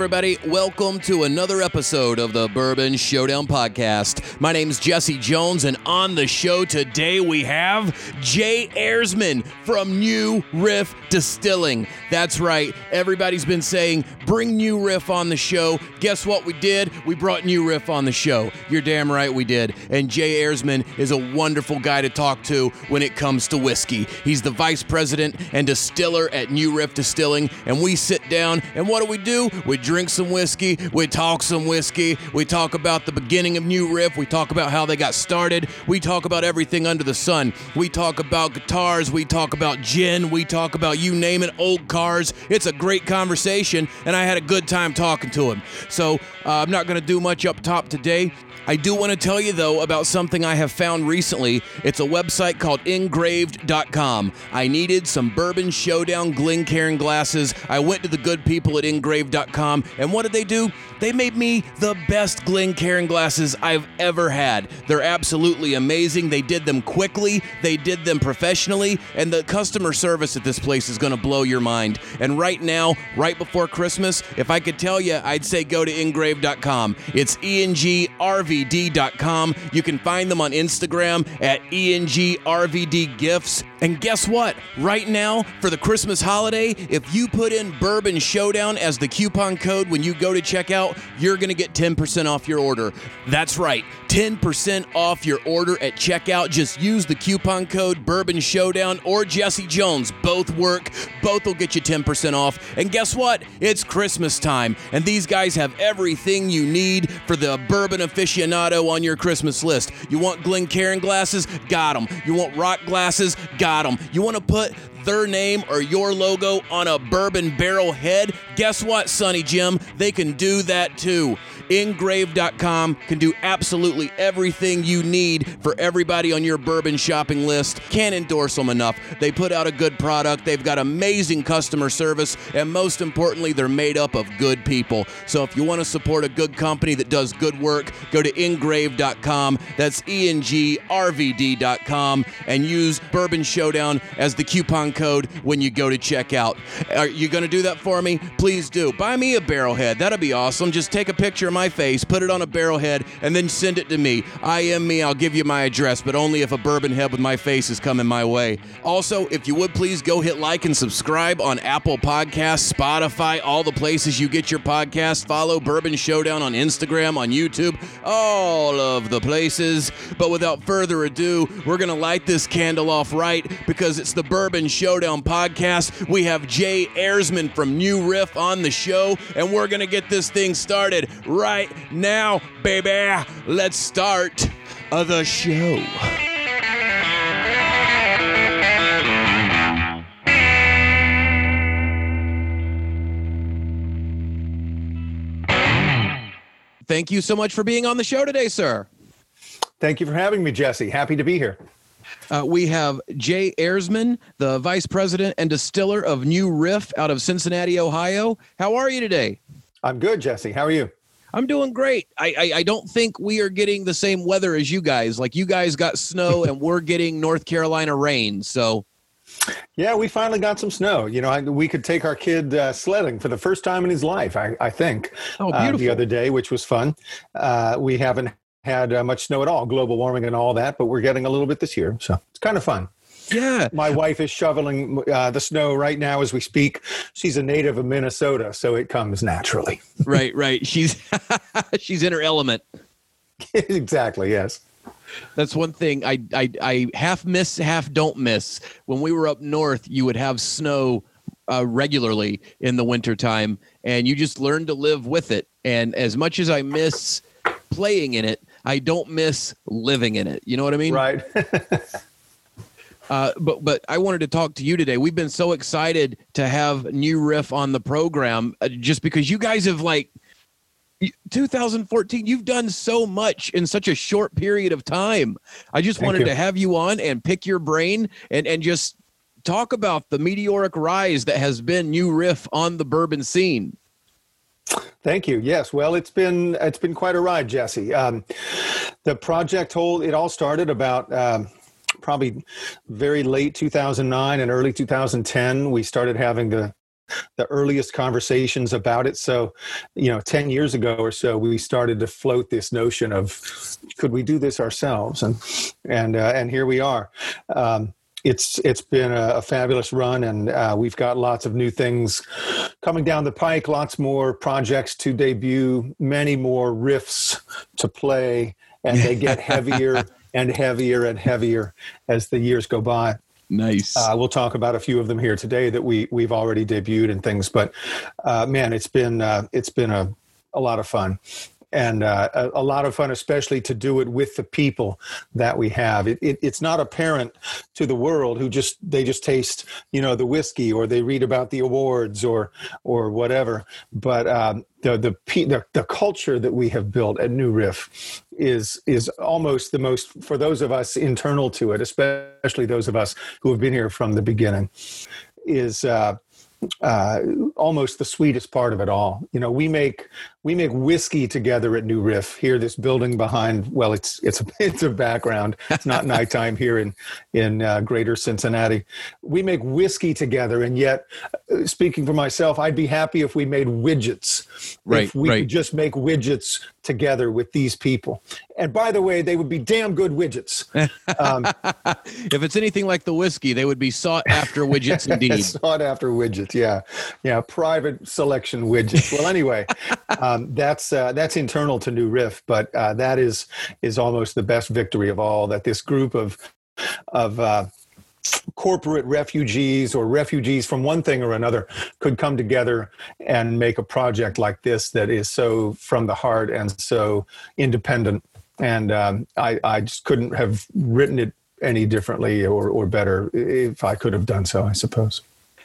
everybody. Welcome to another episode of the Bourbon Showdown Podcast. My name's Jesse Jones, and on the show today we have Jay Erisman from New Riff Distilling. That's right, everybody's been saying, bring New Riff on the show. Guess what we did? We brought New Riff on the show. You're damn right we did. And Jay Erisman is a wonderful guy to talk to when it comes to whiskey. He's the vice president and distiller at New Riff Distilling, and we sit down, and what do we do? We drink some whiskey, we talk some whiskey, we talk about the beginning of New Riff, we talk about how they got started, we talk about everything under the sun. We talk about guitars, we talk about gin, we talk about you name it, old cars. It's a great conversation, and I had a good time talking to him. So uh, I'm not going to do much up top today. I do want to tell you, though, about something I have found recently. It's a website called engrvd.com. I needed some Bourbon Showdown Glencairn glasses. I went to the good people at engrvd.com, and what did they do? They made me the best Glencairn glasses I've ever had. They're absolutely amazing. They did them quickly, they did them professionally, and the customer service at this place is going to blow your mind. And right now, right before Christmas, if I could tell you, I'd say go to engrvd.com. It's engrvd.com. You can find them on Instagram at engrvdgifts. And guess what? Right now, for the Christmas holiday, if you put in Bourbon Showdown as the coupon code when you go to checkout, you're going to get 10% off your order. That's right, 10% off your order at checkout. Just use the coupon code Bourbon Showdown or Jesse Jones. Both work, both will get you 10% off. And guess what? It's Christmas time, and these guys have everything you need for the bourbon aficionado on your Christmas list. You want Glencairn glasses? Got them. You want rock glasses? Got them. You want to put their name or your logo on a bourbon barrel head? Guess what, Sonny Jim? They can do that too. Engrvd.com can do absolutely everything you need for everybody on your bourbon shopping list. Can't endorse them enough. They put out a good product, they've got amazing customer service, and most importantly, they're made up of good people. So if you want to support a good company that does good work, go to engrvd.com. That's E N G R V D.com and use Bourbon Showdown as the coupon code when you go to checkout. Are you going to do that for me? Please do. Buy me a barrelhead. That'll be awesome. Just take a picture of my face, put it on a barrelhead, and then send it to me. I am me. I'll give you my address, but only if a bourbon head with my face is coming my way. Also, if you would please go hit like and subscribe on Apple Podcasts, Spotify, all the places you get your podcast. Follow Bourbon Showdown on Instagram, on YouTube, all of the places. But without further ado, we're going to light this candle off right because it's the Bourbon Showdown podcast. We have Jay Erisman from New Riff on the show, and we're going to get this thing started right now, baby. Let's start the show. Thank you so much for being on the show today, sir. Thank you for having me, Jesse. Happy to be here. Uh, we have Jay Erisman, the vice president and distiller of New Riff out of Cincinnati, Ohio. How are you today? I'm good, Jesse. How are you? I'm doing great. I, I, I don't think we are getting the same weather as you guys. Like you guys got snow and we're getting North Carolina rain. So yeah, we finally got some snow. You know, I, we could take our kid uh, sledding for the first time in his life. I, I think. Oh. Uh, the other day, which was fun. Uh, we haven't had uh, much snow at all, global warming and all that, but we're getting a little bit this year, so it's kind of fun. Yeah. My wife is shoveling uh, the snow right now as we speak. She's a native of Minnesota, so it comes naturally. right, right. She's she's in her element. exactly. Yes. That's one thing I, I I half miss, half don't miss. When we were up north, you would have snow uh, regularly in the wintertime, and you just learn to live with it. And as much as I miss playing in it, I don't miss living in it. You know what I mean? Right. Uh, but but I wanted to talk to you today. We've been so excited to have New Riff on the program, uh, just because you guys have like 2014. You've done so much in such a short period of time. I just Thank wanted you. to have you on and pick your brain and and just talk about the meteoric rise that has been New Riff on the bourbon scene. Thank you. Yes. Well, it's been it's been quite a ride, Jesse. Um, the project whole it all started about um, probably very late 2009 and early 2010. We started having the the earliest conversations about it. So, you know, 10 years ago or so, we started to float this notion of could we do this ourselves? And, and, uh, and here we are. Um, it's it's been a, a fabulous run, and uh, we've got lots of new things coming down the pike. Lots more projects to debut, many more riffs to play, and they get heavier and heavier and heavier as the years go by. Nice. Uh, we'll talk about a few of them here today that we we've already debuted and things. But uh, man, it's been uh, it's been a a lot of fun and uh, a, lot of fun, especially to do it with the people that we have. It, it, it's not apparent to the world who just they just taste you know the whiskey or they read about the awards or or whatever. But um, the, the the the culture that we have built at New Riff is is almost the most for those of us internal to it, especially those of us who have been here from the beginning. Is uh, uh, almost the sweetest part of it all. You know, we make we make whiskey together at New Riff. Here, this building behind. Well, it's it's a it's a background. It's not nighttime here in in uh, Greater Cincinnati. We make whiskey together, and yet, uh, speaking for myself, I'd be happy if we made widgets. Right. If we right. could just make widgets together with these people. And by the way, they would be damn good widgets. Um, if it's anything like the whiskey, they would be sought after widgets indeed. sought after widgets, yeah, yeah, private selection widgets. Well, anyway, um, that's uh, that's internal to New Riff, but uh, that is is almost the best victory of all. That this group of of uh, corporate refugees or refugees from one thing or another could come together and make a project like this that is so from the heart and so independent. And um, I, I just couldn't have written it any differently or, or better if I could have done so, I suppose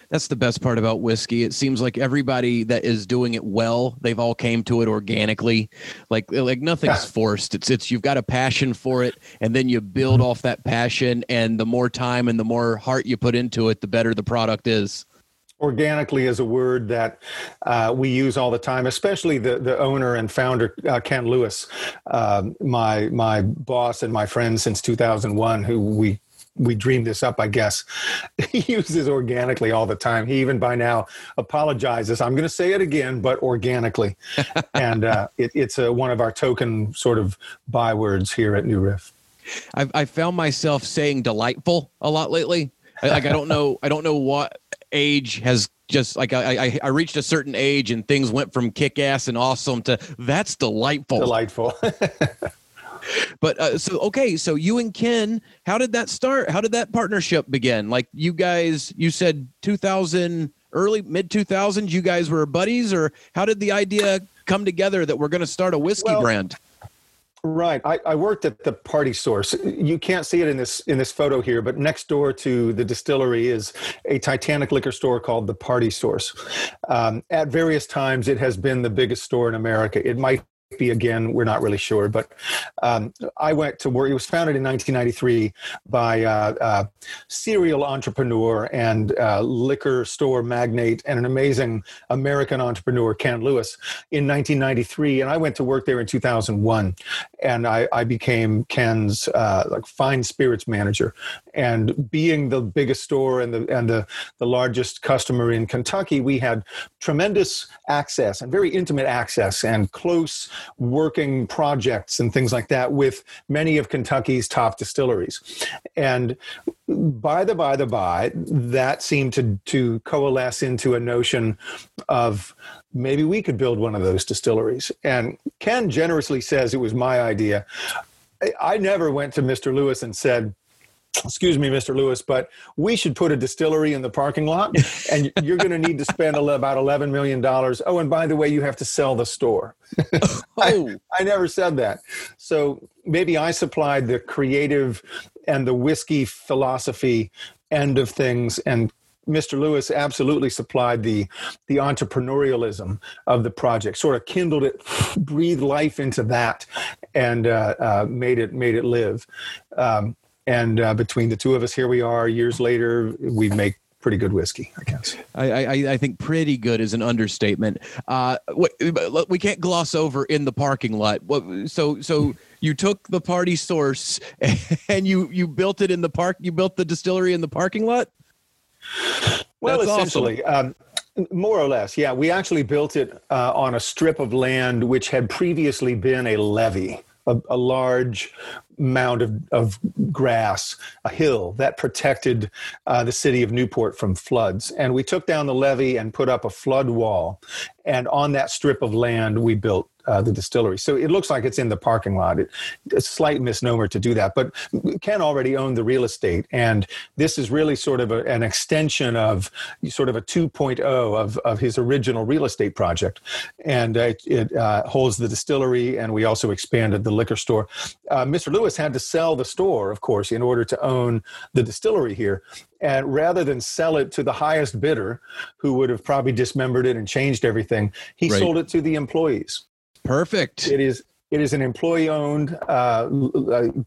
that's the best part about whiskey. It seems like everybody that is doing it well, they've all came to it organically. Like like nothing's forced. It's it's you've got a passion for it and then you build off that passion and the more time and the more heart you put into it, the better the product is organically is a word that uh, we use all the time, especially the, the owner and founder, uh, Ken Lewis, uh, my, my boss and my friend since 2001, who we we dreamed this up, I guess. He uses organically all the time. He even by now apologizes. I'm going to say it again, but organically. and uh, it, it's a, one of our token sort of bywords here at New Riff. I've, I found myself saying delightful a lot lately. Like I don't know, I don't know what age has just like I, I, I reached a certain age and things went from kick ass and awesome to that's delightful. Delightful. but uh, so okay, so you and Ken, how did that start? How did that partnership begin? Like you guys, you said 2000, early mid 2000s, you guys were buddies, or how did the idea come together that we're going to start a whiskey well, brand? Right. I, I, worked at the Party Source. You can't see it in this in this photo here, but next door to the distillery is a Titanic liquor store called the Party Source. Um, at various times, it has been the biggest store in America. It might be again. We're not really sure, but um, I went to work. It was founded in 1993 by uh, uh, serial entrepreneur and uh, liquor store magnate and an amazing American entrepreneur, Ken Lewis, in 1993. And I went to work there in 2001, and I, I became Ken's uh, like fine spirits manager. And being the biggest store and the and the the largest customer in Kentucky, we had tremendous access and very intimate access and close working projects and things like that with many of Kentucky's top distilleries. And by the by the by, that seemed to, to coalesce into a notion of maybe we could build one of those distilleries. And Ken generously says it was my idea. I never went to Mr. Lewis and said, excuse me, Mr. Lewis, but we should put a distillery in the parking lot, and you're going to need to spend about $11 million. Oh, and by the way, you have to sell the store. oh. I, I never said that. So maybe I supplied the creative and the whiskey philosophy end of things, and Mr. Lewis absolutely supplied the the entrepreneurialism of the project, sort of kindled it, breathed life into that, and uh, uh, made it made it live. Um, and uh, between the two of us, here we are. Years later, we make pretty good whiskey, I guess. I, I, I think pretty good is an understatement. Uh, we can't gloss over in the parking lot. So, so you took the party source and you you built it in the park. You built the distillery in the parking lot. Well, That's essentially, awesome. um, More or less, yeah. We actually built it uh, on a strip of land which had previously been a levee, a, a large mound of, of grass, a hill that protected uh, the city of Newport from floods. And we took down the levee and put up a flood wall. And on that strip of land, we built uh, the distillery. So it looks like it's in the parking lot. It, a slight misnomer to do that, but Ken already owned the real estate, and this is really sort of a, an extension of sort of a 2.0 of, of his original real estate project, and uh, it, uh, holds the distillery, and we also expanded the liquor store. Uh, Mr. Lewis had to sell the store, of course, in order to own the distillery here. And rather than sell it to the highest bidder, who would have probably dismembered it and changed everything, he right. sold it to the employees. Perfect. It is it is an employee-owned uh,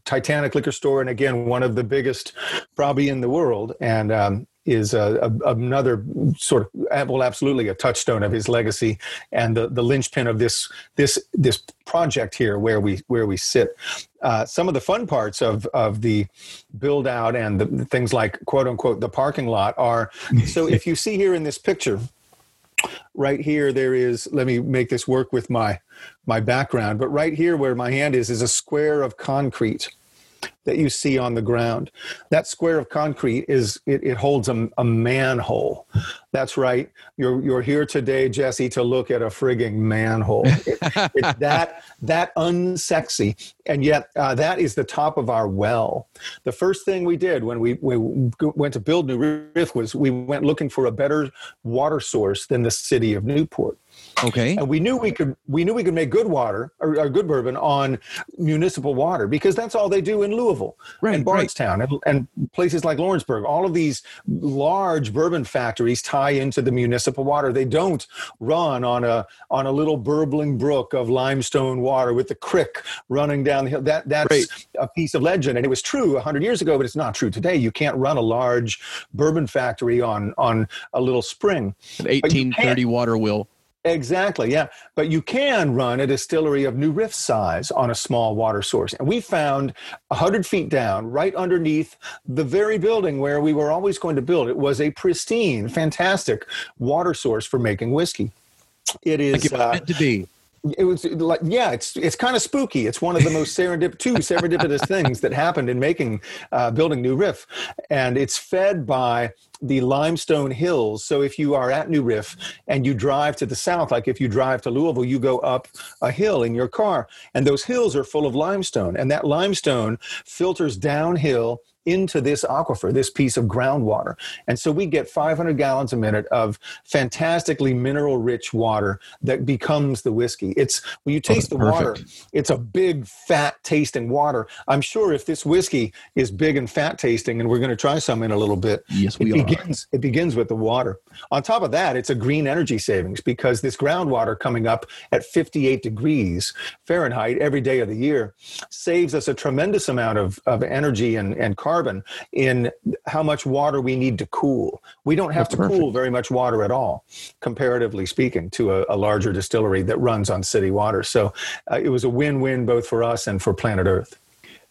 Titanic liquor store, and again, one of the biggest, probably in the world, and um, is a, a, another sort of well, absolutely a touchstone of his legacy, and the, the linchpin of this this this project here, where we where we sit. Uh, some of the fun parts of of the build out and the, things like quote unquote the parking lot are. So if you see here in this picture right here there is let me make this work with my my background but right here where my hand is is a square of concrete that you see on the ground. That square of concrete is it, it holds a, a, manhole. That's right. You're you're here today, Jesse, to look at a frigging manhole. It, it's that that unsexy, and yet uh, that is the top of our well. The first thing we did when we, we went to build New Riff was we went looking for a better water source than the city of Newport. Okay. And we knew we could we knew we could make good water or, or good bourbon on municipal water because that's all they do in Louisville right, and Bardstown right. and, and, places like Lawrenceburg. All of these large bourbon factories tie into the municipal water. They don't run on a on a little burbling brook of limestone water with the creek running down the hill. That that's right. a piece of legend, and it was true hundred years ago, but it's not true today. You can't run a large bourbon factory on on a little spring. An eighteen thirty water wheel. Exactly, yeah. But you can run a distillery of New Riff size on a small water source. And we found 100 feet down, right underneath the very building where we were always going to build, it was a pristine, fantastic water source for making whiskey. It is like uh, to be it was like yeah it's it's kind of spooky. It's one of the most serendip two serendipitous things that happened in making uh, building new riff. And it's fed by the limestone hills. So if you are at new riff and you drive to the south like if you drive to louisville you go up a hill in your car. And those hills are full of limestone. And that limestone filters downhill into this aquifer, this piece of groundwater. And so we get 500 gallons a minute of fantastically mineral rich water that becomes the whiskey. It's when you oh, taste oh, the water, it's a big fat tasting water. I'm sure if this whiskey is big and fat tasting, and we're going to try some in a little bit, yes, we it are. begins it begins with the water. On top of that, it's a green energy savings because this groundwater coming up at 58 degrees Fahrenheit every day of the year saves us a tremendous amount of, of energy and, and carbon carbon in how much water we need to cool. We don't have That's to perfect. cool very much water at all, comparatively speaking, to a, a larger distillery that runs on city water. So uh, it was a win-win both for us and for planet Earth.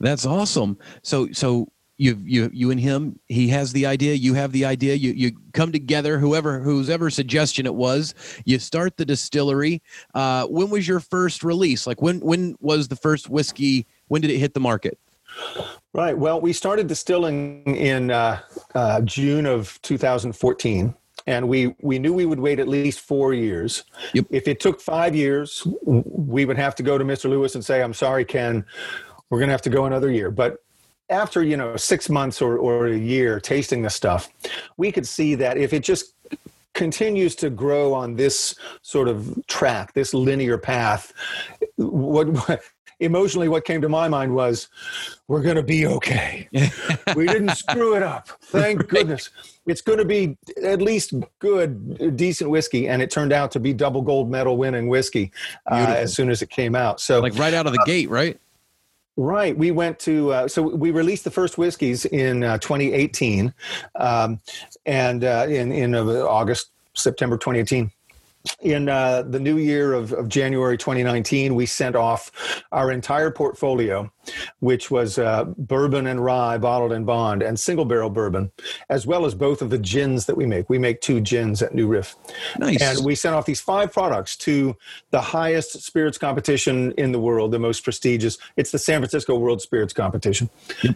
That's awesome. So so you you you and him he has the idea you have the idea you you come together whoever whose ever suggestion it was you start the distillery uh, when was your first release like when when was the first whiskey when did it hit the market Right. Well, we started distilling in uh, uh, June of 2014 and we we knew we would wait at least four years. Yep. If it took five years, we would have to go to Mr. Lewis and say, "I'm sorry, Ken, we're going to have to go another year." But after you know six months or or a year tasting the stuff, we could see that if it just continues to grow on this sort of track, this linear path, what, what emotionally, what came to my mind was, we're going to be okay. we didn't screw it up. Thank right. goodness. It's going to be at least good, decent whiskey. And it turned out to be double gold medal winning whiskey uh, as soon as it came out. So, like right out of the uh, gate, right? Right. We went to, uh, so we released the first whiskeys in uh, 2018 um, and uh, in, in uh, August, September 2018 in uh, the new year of, of, January 2019, we sent off our entire portfolio, which was uh, bourbon and rye bottled and bond and single barrel bourbon, as well as both of the gins that we make. We make two gins at New Riff. Nice. And we sent off these five products to the highest spirits competition in the world, the most prestigious. It's the San Francisco World Spirits Competition.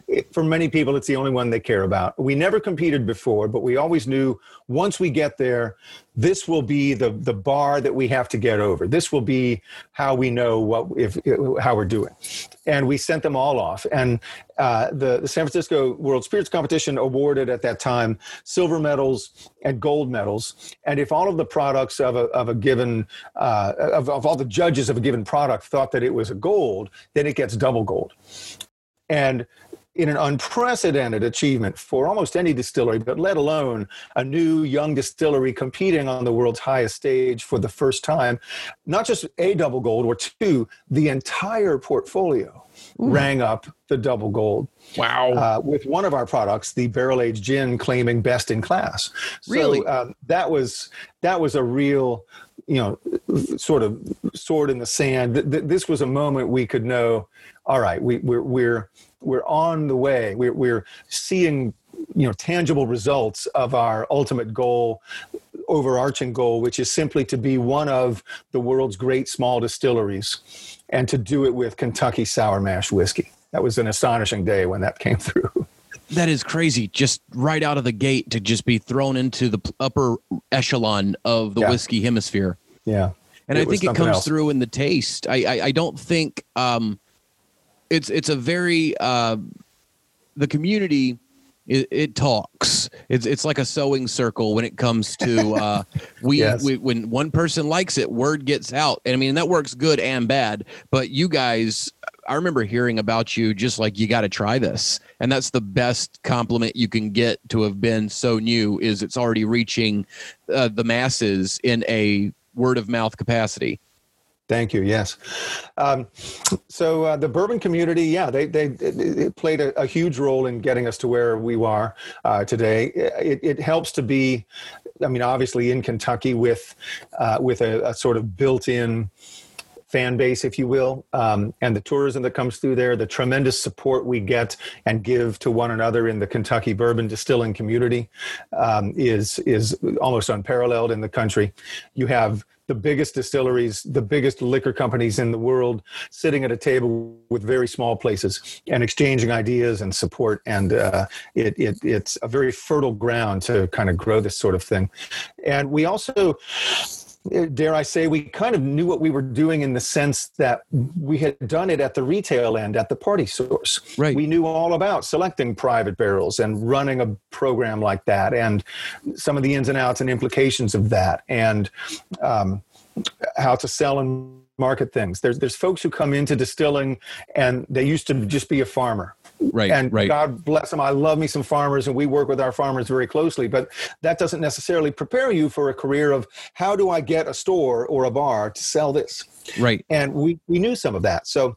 It, for many people, it's the only one they care about. We never competed before, but we always knew once we get there, this will be the the bar that we have to get over. This will be how we know what if how we're doing. And we sent them all off. And uh, the the San Francisco World Spirits Competition awarded at that time silver medals and gold medals. And if all of the products of a of a given uh, of, of all the judges of a given product thought that it was a gold, then it gets double gold. And in an unprecedented achievement for almost any distillery, but let alone a new young distillery competing on the world's highest stage for the first time. Not just a double gold, or two, the entire portfolio Ooh. rang up the double gold. Wow. Uh, with one of our products, the barrel aged gin, claiming best in class. So, really? Um, that was that was a real you know sort of sword in the sand this was a moment we could know all right we, we're, we're we're on the way. We're, we're seeing you know tangible results of our ultimate goal overarching goal which is simply to be one of the world's great small distilleries and to do it with kentucky sour mash whiskey that was an astonishing day when that came through that is crazy just right out of the gate to just be thrown into the upper echelon of the yeah. whiskey hemisphere yeah and it i think it comes else. through in the taste i i, I don't think um it's it's a very uh, the community it, it, talks. It's it's like a sewing circle when it comes to uh, we, yes. we when one person likes it, word gets out. And I mean that works good and bad. But you guys, I remember hearing about you just like you got to try this, and that's the best compliment you can get to have been so new. Is it's already reaching uh, the masses in a word of mouth capacity. Thank you. Yes. Um, so uh, the bourbon community, yeah, they they played a, a, huge role in getting us to where we are uh, today. It, it, helps to be, I mean, obviously in Kentucky with uh, with a, a, sort of built-in fan base, if you will, um, and the tourism that comes through there, the tremendous support we get and give to one another in the Kentucky bourbon distilling community um, is is almost unparalleled in the country. You have the biggest distilleries, the biggest liquor companies in the world, sitting at a table with very small places and exchanging ideas and support. And uh, it, it, it's a very fertile ground to kind of grow this sort of thing. And we also dare I say, we kind of knew what we were doing in the sense that we had done it at the retail end, at the party source. Right. We knew all about selecting private barrels and running a program like that, and some of the ins and outs and implications of that, and um, how to sell and market things. There's there's folks who come into distilling and they used to just be a farmer. Right. And right. God bless them. I love me some farmers and we work with our farmers very closely, but that doesn't necessarily prepare you for a career of how do I get a store or a bar to sell this? Right. And we, we knew some of that. So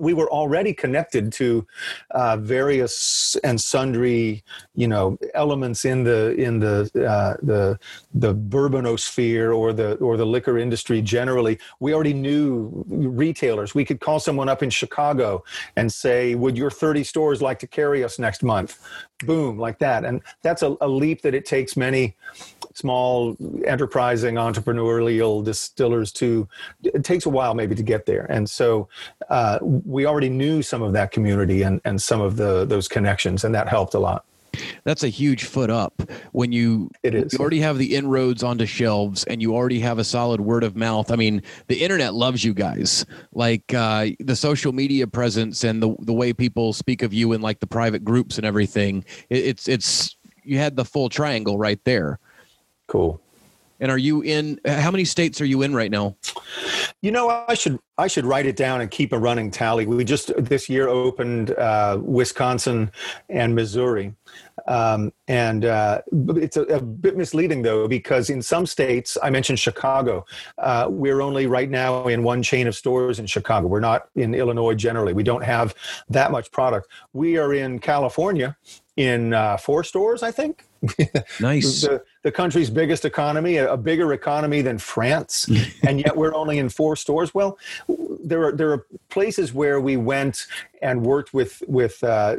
we were already connected to uh, various and sundry, you know, elements in the in the uh, the the bourbonosphere or the or the liquor industry generally. We already knew retailers. We could call someone up in Chicago and say, "Would your 30 stores like to carry us next month?" Boom, like that. And that's a, a leap that it takes many small enterprising entrepreneurial distillers to it takes a while maybe to get there and so uh, we already knew some of that community and, and some of the those connections and that helped a lot that's a huge foot up when you, it is. you already have the inroads onto shelves and you already have a solid word of mouth. I mean, the internet loves you guys. Like uh, the social media presence and the the way people speak of you in like the private groups and everything. It, it's it's you had the full triangle right there. Cool. And are you in? How many states are you in right now? You know, I should I should write it down and keep a running tally. We just this year opened uh, Wisconsin and Missouri, um, and uh, it's a, a, bit misleading though because in some states, I mentioned Chicago. Uh, we're only right now in one chain of stores in Chicago. We're not in Illinois generally. We don't have that much product. We are in California in uh, four stores, I think nice. The, the country's biggest economy, a, a bigger economy than France, and yet we're only in four stores. Well, there are there are places where we went and worked with with uh,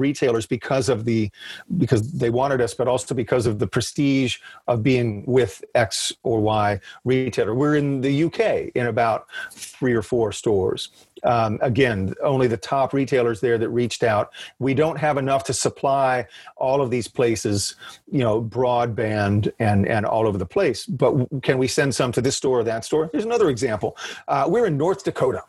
retailers because of the because they wanted us, but also because of the prestige of being with X or Y retailer. We're in the UK in about three or four stores. Um, again, only the top retailers there that reached out. We don't have enough to supply all of these places, you know, broadband and and all over the place. But can we send some to this store or that store? Here's another example. Uh, we're in North Dakota,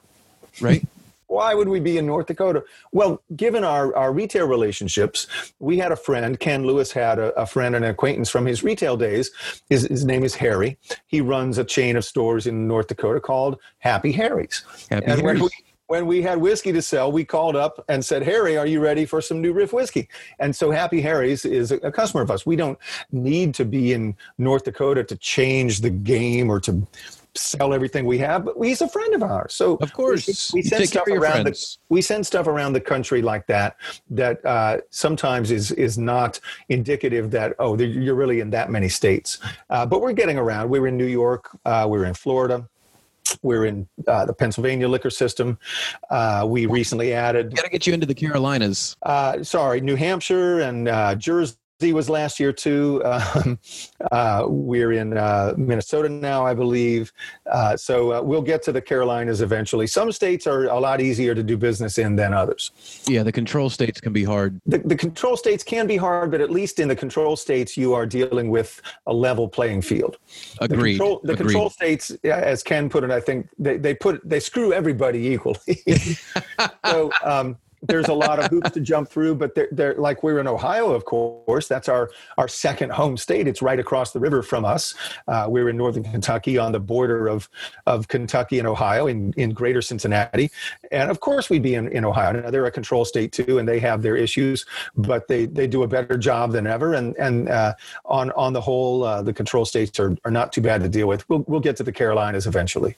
right? Why would we be in North Dakota? Well, given our, our retail relationships, we had a friend, Ken Lewis had a, a friend and an acquaintance from his retail days. His, his name is Harry. He runs a chain of stores in North Dakota called Happy Harry's. Happy and Harry's. When we, when we had whiskey to sell, we called up and said, Harry, are you ready for some new riff whiskey? And so Happy Harry's is a, a customer of us. We don't need to be in North Dakota to change the game or to sell everything we have, but he's a friend of ours. So of course, we, we send stuff around the, we send stuff around the country like that that uh, sometimes is is not indicative that oh you're really in that many states. Uh, but we're getting around. We were in New York. Uh, we were in Florida. We're in uh, the Pennsylvania liquor system. Uh, we recently added. Got to get you into the Carolinas. Uh, sorry, New Hampshire and uh, Was last year too. Um, uh, we're in uh, Minnesota now, I believe. Uh, so uh, we'll get to the Carolinas eventually. Some states are a lot easier to do business in than others. Yeah, the control states can be hard. The, the control states can be hard, but at least in the control states, you are dealing with a level playing field. Agreed. The control, the Agreed. control states, as Ken put it, I think they, they put they screw everybody equally. so. Um, there's a lot of hoops to jump through, but they're, they're, like we're in Ohio, of course. That's our our second home state. It's right across the river from us. Uh, we're in northern Kentucky, on the border of of Kentucky and Ohio, in in Greater Cincinnati, and of course we'd be in, in Ohio. Now they're a control state too, and they have their issues, but they they do a better job than ever. And and uh, on on the whole, uh, the control states are are not too bad to deal with. We'll we'll get to the Carolinas eventually.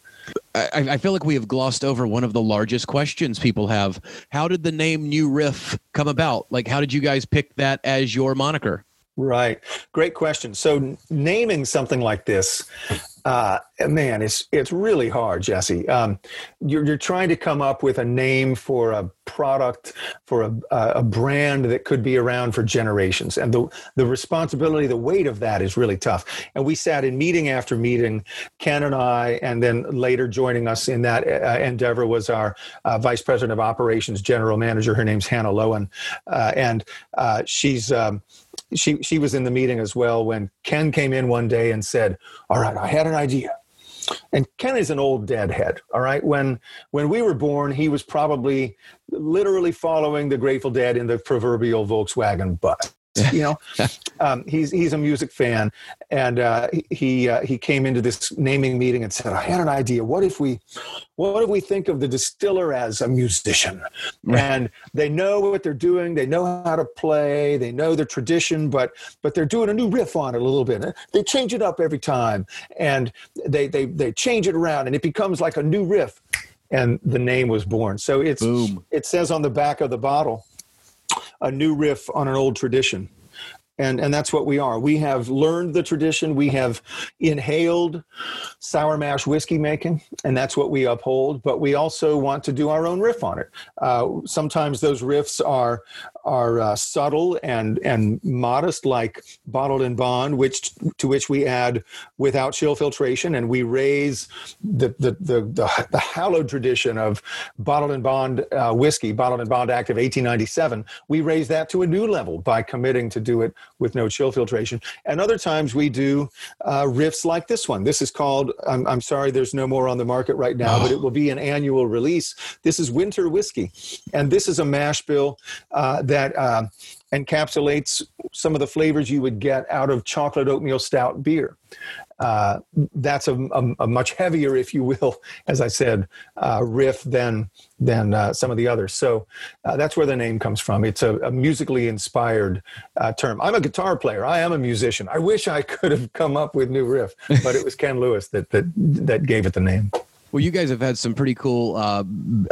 I, I, feel like we have glossed over one of the largest questions people have. How did the name New Riff come about? Like, how did you guys pick that as your moniker? Right. Great question. So, naming something like this, uh, man, it's it's really hard, Jesse. Um, you're you're trying to come up with a name for a product, for a a brand that could be around for generations, and the the responsibility, the weight of that is really tough. And we sat in meeting after meeting, Ken and I, and then later joining us in that uh, endeavor was our uh, vice president of operations, general manager. Her name's Hannah Lowen, uh, and uh, she's. Um, she she was in the meeting as well when Ken came in one day and said, "All right, I had an idea." And Ken is an old deadhead. All right, when when we were born, he was probably literally following the Grateful Dead in the proverbial Volkswagen bus. You know, um, he's he's a music fan, and uh, he uh, he came into this naming meeting and said, "I had an idea. What if we, what if we think of the distiller as a musician, right. and they know what they're doing, they know how to play, they know their tradition, but but they're doing a new riff on it a little bit. They change it up every time, and they they they change it around, and it becomes like a new riff." And the name was born. So it's Boom. it says on the back of the bottle a new riff on an old tradition and and that's what we are. We have learned the tradition. We have inhaled sour mash whiskey making and that's what we uphold. But we also want to do our own riff on it. Uh, sometimes those riffs are are uh, subtle and and modest like bottled and bond which to which we add without chill filtration and we raise the the the, the, the hallowed tradition of bottled and bond uh, whiskey bottled and bond act of 1897 we raise that to a new level by committing to do it with no chill filtration. And other times we do uh, riffs like this one. This is called, I'm, I'm, sorry, there's no more on the market right now, oh. but it will be an annual release. This is Winter Whiskey. And this is a mash bill uh, that uh, encapsulates some of the flavors you would get out of chocolate oatmeal stout beer. Uh, that's a, a, a, much heavier, if you will, as I said, uh, riff than than uh, some of the others. So uh, that's where the name comes from. It's a, a musically inspired uh, term. I'm a guitar player. I am a musician. I wish I could have come up with new riff, but it was Ken Lewis that that that gave it the name. Well, you guys have had some pretty cool uh,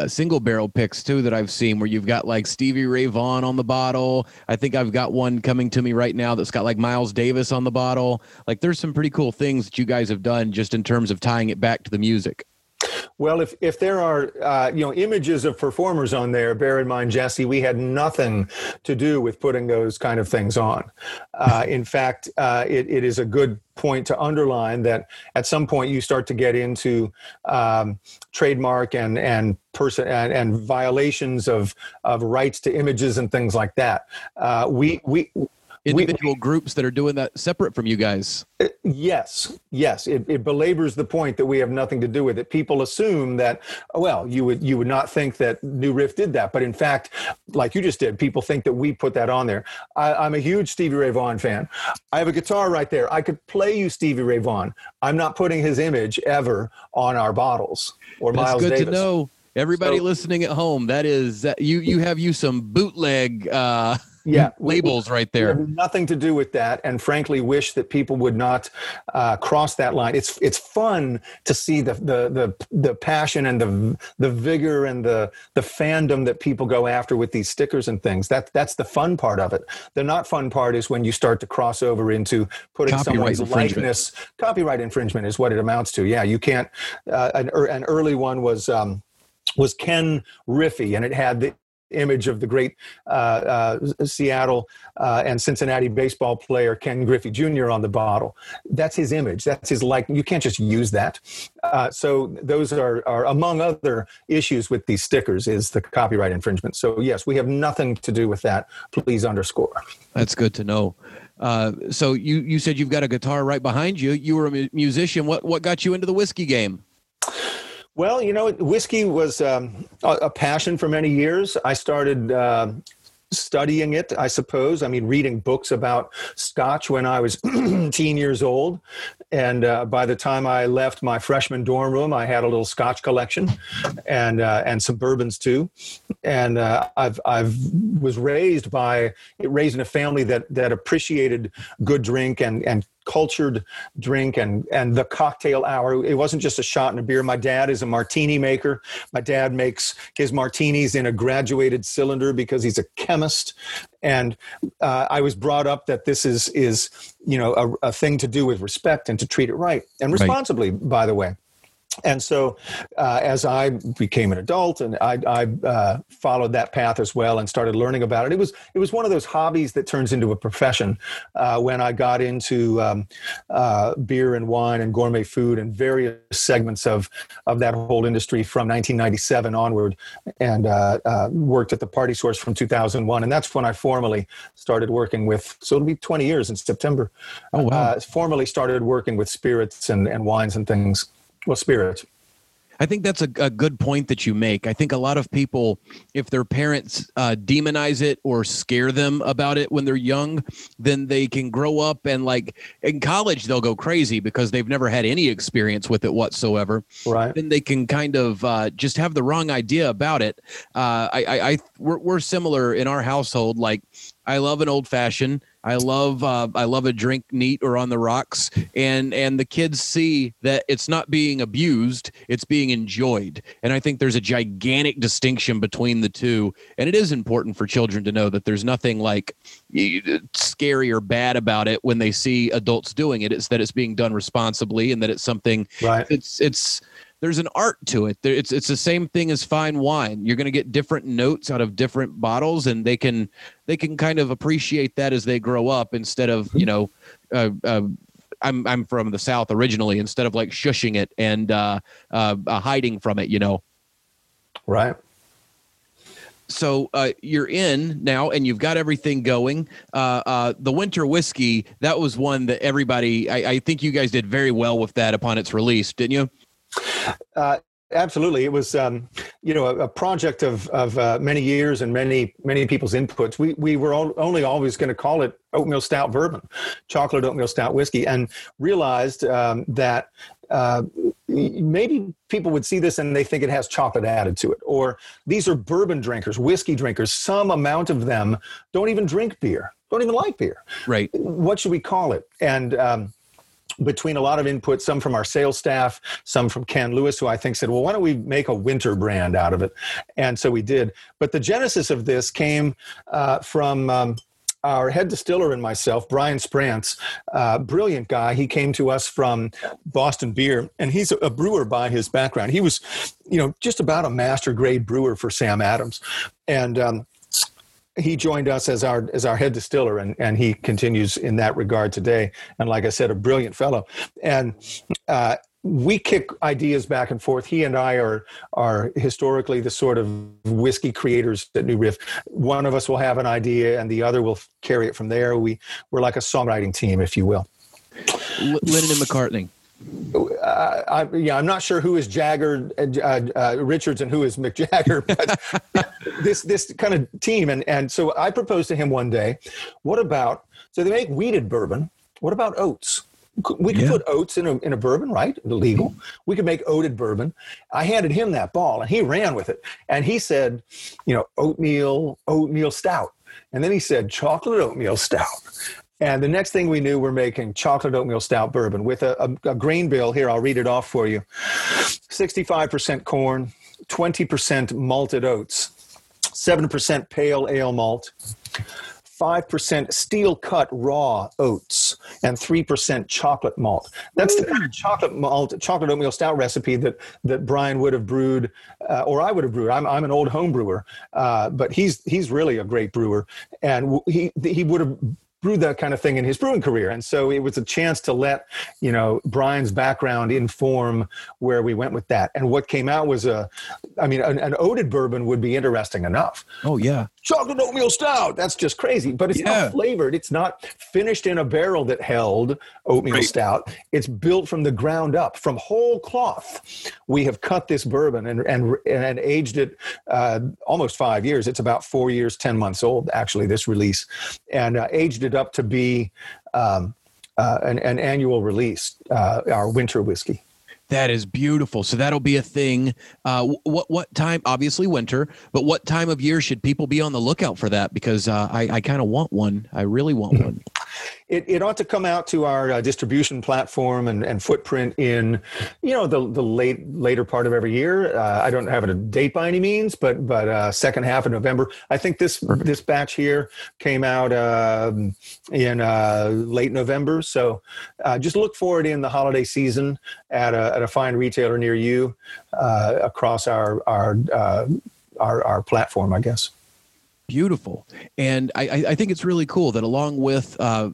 single barrel picks too that I've seen, where you've got like Stevie Ray Vaughan on the bottle. I think I've got one coming to me right now that's got like Miles Davis on the bottle. Like, there's some pretty cool things that you guys have done just in terms of tying it back to the music. Well, if, if there are uh, you know images of performers on there, bear in mind, Jesse, we had nothing to do with putting those kind of things on. Uh, in fact, uh, it, it is a good point to underline that at some point you start to get into um, trademark and and person and, and, violations of of rights to images and things like that. Uh, we we individual we, groups that are doing that separate from you guys. Uh, yes, yes. It, it, belabors the point that we have nothing to do with it. People assume that, well, you would you would not think that New Riff did that, but in fact, like you just did, people think that we put that on there. I, am a huge Stevie Ray Vaughan fan. I have a guitar right there. I could play you Stevie Ray Vaughan. I'm not putting his image ever on our bottles or That's Miles good Davis. to know. Everybody so, listening at home, that is that you you have you some bootleg uh yeah labels right there. nothing to do with that and frankly wish that people would not uh, cross that line. It's it's fun to see the the the, the passion and the the vigor and the the fandom that people go after with these stickers and things. That that's the fun part of it. The not fun part is when you start to cross over into putting copyright someone's likeness copyright infringement is what it amounts to. Yeah you can't uh, an, an early one was um, was Ken Riffey, and it had the image of the great uh, uh, Seattle uh, and Cincinnati baseball player Ken Griffey Jr. on the bottle. That's his image. That's his like. You can't just use that. Uh, so those are, are among other issues with these stickers is the copyright infringement. So yes, we have nothing to do with that. Please underscore. That's good to know. Uh, so you you said you've got a guitar right behind you. You were a musician. What what got you into the whiskey game? Well, you know, whiskey was um, a, passion for many years. I started uh, studying it, I suppose. I mean, reading books about Scotch when I was teen years old. And uh, by the time I left my freshman dorm room, I had a little Scotch collection and uh, and some bourbons too. And uh, I've I've was raised by raised in a family that that appreciated good drink and and cultured drink and and the cocktail hour. It wasn't just a shot and a beer. My dad is a martini maker. My dad makes his martinis in a graduated cylinder because he's a chemist. And uh, i was brought up that this is is you know a, a, thing to do with respect and to treat it right and responsibly right. by the way and so uh, as i became an adult and i, I uh, followed that path as well and started learning about it it was it was one of those hobbies that turns into a profession. Uh, when i got into um, uh, beer and wine and gourmet food and various segments of of that whole industry from 1997 onward and uh, uh, worked at the party source from 2001 and that's when i formally started working with so it'll be 20 years in september. Oh wow. Formally started working with spirits and, and wines and things well, spirits I think that's a, a, good point that you make. I think a lot of people, if their parents uh, demonize it or scare them about it when they're young, then they can grow up and like in college they'll go crazy because they've never had any experience with it whatsoever. Right. Then they can kind of uh, just have the wrong idea about it. Uh, I, I, I we're, we're similar in our household. Like I love an old fashioned. I love uh, I love a drink neat or on the rocks, and and the kids see that it's not being abused; it's being enjoyed. And I think there's a gigantic distinction between the two, and it is important for children to know that there's nothing like scary or bad about it when they see adults doing it. It's that it's being done responsibly, and that it's something. Right. It's it's there's an art to it. It's it's the same thing as fine wine. You're going to get different notes out of different bottles, and they can they can kind of appreciate that as they grow up instead of you know. Uh, uh, I'm I'm from the South originally. Instead of like shushing it and uh, uh, uh hiding from it, you know. Right so uh, you're in now and you've got everything going uh, uh, the winter whiskey that was one that everybody I, I, think you guys did very well with that upon its release didn't you uh, absolutely, it was um, you know a, a, project of of uh, many years and many many people's inputs. We we were all, only always going to call it oatmeal stout bourbon, chocolate oatmeal stout whiskey, and realized um, that. Uh, maybe people would see this and they think it has chocolate added to it or these are bourbon drinkers whiskey drinkers some amount of them don't even drink beer don't even like beer right what should we call it and um, between a lot of input, some from our sales staff, some from Ken Lewis, who I think said, well, why don't we make a winter brand out of it? And so we did. But the genesis of this came uh, from. Um, our head distiller and myself, Brian Sprance, uh, brilliant guy. He came to us from Boston Beer, and he's a brewer by his background. He was, you know, just about a master grade brewer for Sam Adams, and um, he joined us as our as our head distiller and and he continues in that regard today and like i said a brilliant fellow and uh, we kick ideas back and forth. He and I are are historically the sort of whiskey creators at New Riff. One of us will have an idea, and the other will carry it from there. We we're like a songwriting team, if you will. Lennon and McCartney. Uh, I, yeah, I'm not sure who is Jagger, uh, uh, Richards, and who is Mick Jagger, but this this kind of team. And and so I proposed to him one day, what about so they make wheated bourbon? What about oats? We could yeah. put oats in a in a bourbon, right? Illegal. We could make oated bourbon. I handed him that ball, and he ran with it. And he said, you know, oatmeal oatmeal stout. And then he said chocolate oatmeal stout. And the next thing we knew, we're making chocolate oatmeal stout bourbon with a, a, a grain bill. Here, I'll read it off for you 65% corn, 20% malted oats, 7% pale ale malt. 5% steel cut raw oats and 3% chocolate malt. That's the kind of chocolate malt, chocolate oatmeal stout recipe that, that Brian would have brewed, uh, or I would have brewed. I'm, I'm an old home brewer, uh, but he's, he's really a great brewer. And he, he would have brewed that kind of thing in his brewing career. And so it was a chance to let, you know, Brian's background inform where we went with that. And what came out was a, I mean, an, an bourbon would be interesting enough. Oh, yeah. Chocolate oatmeal stout. That's just crazy. But it's yeah. not flavored. It's not finished in a barrel that held oatmeal stout. It's built from the ground up, from whole cloth. We have cut this bourbon and, and, and aged it uh, almost five years. It's about four years, 10 months old, actually, this release. And uh, aged it it up to be um, uh, an, an, annual release, uh, our winter whiskey. That is beautiful. So that'll be a thing. Uh, what what time? Obviously winter, but what time of year should people be on the lookout for that? Because uh, I I kind of want one. I really want one it, it ought to come out to our uh, distribution platform and, and footprint in, you know, the, the late later part of every year. Uh, I don't have a date by any means, but but uh, second half of November. I think this this batch here came out um, in uh, late November. So uh, just look for it in the holiday season at a, at a fine retailer near you uh, across our our, our our platform, I guess beautiful. And I, I think it's really cool that along with, uh,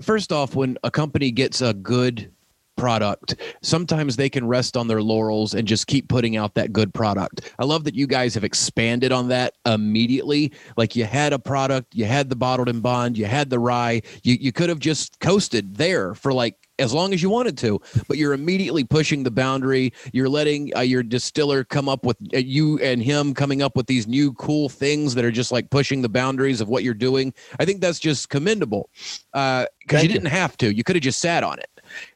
first off, when a company gets a good product, sometimes they can rest on their laurels and just keep putting out that good product. I love that you guys have expanded on that immediately. Like you had a product, you had the bottled and bond, you had the rye, you, you could have just coasted there for like as long as you wanted to, but you're immediately pushing the boundary. You're letting uh, your distiller come up with uh, you and him coming up with these new cool things that are just like pushing the boundaries of what you're doing. I think that's just commendable because uh, you didn't have to. You could have just sat on it.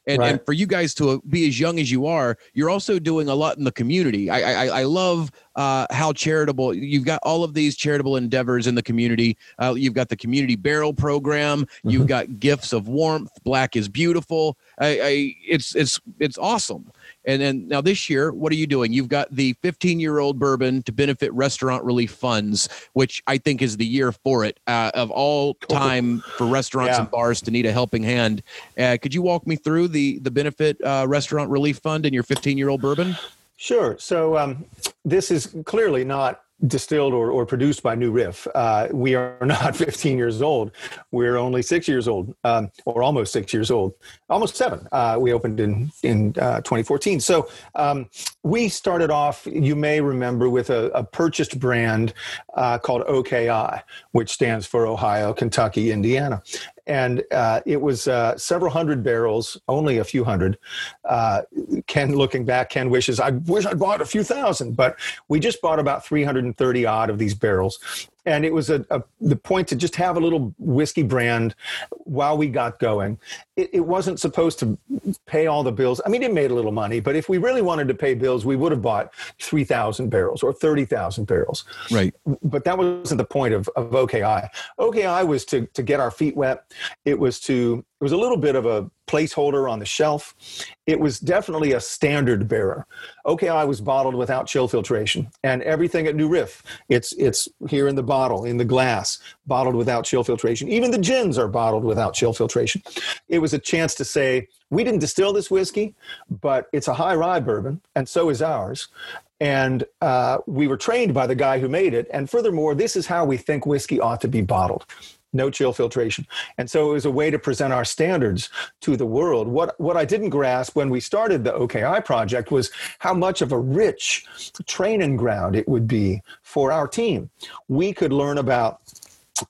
And, right. and for you guys to be as young as you are, you're also doing a lot in the community. I I, I love uh, how charitable you've got all of these charitable endeavors in the community. Uh, you've got the community barrel program. Mm-hmm. You've got gifts of warmth. Black is beautiful. I, I it's it's it's awesome. And then now this year, what are you doing? You've got the 15 year old bourbon to benefit restaurant relief funds, which I think is the year for it uh, of all time for restaurants yeah. and bars to need a helping hand. Uh, could you walk me through the the benefit uh, restaurant relief fund and your 15 year old bourbon? Sure. So um, this is clearly not distilled or, or produced by New Riff. Uh, we are not 15 years old. We're only six years old, um, or almost six years old, almost seven. Uh, we opened in in uh, 2014. So um, we started off. You may remember with a, a purchased brand uh, called OKI, which stands for Ohio, Kentucky, Indiana, and uh, it was uh, several hundred barrels, only a few hundred. Uh, Ken, looking back, Ken wishes I wish I'd bought a few thousand, but we just bought about 330 odd of these barrels, and it was a, a, the point to just have a little whiskey brand while we got going. It, it, wasn't supposed to pay all the bills. I mean, it made a little money, but if we really wanted to pay bills, we would have bought three thousand barrels or thirty thousand barrels. Right. But that wasn't the point of, of OKI. OKI was to to get our feet wet. It was to it was a little bit of a placeholder on the shelf. It was definitely a standard bearer. OKI was bottled without chill filtration, and everything at New Riff, it's it's here in the bottle, in the glass, bottled without chill filtration. Even the gins are bottled without chill filtration. It was a chance to say we didn't distill this whiskey, but it's a high rye bourbon, and so is ours. And uh, we were trained by the guy who made it. And furthermore, this is how we think whiskey ought to be bottled no chill filtration. And so it was a way to present our standards to the world. What, what I didn't grasp when we started the OKI project was how much of a rich training ground it would be for our team. We could learn about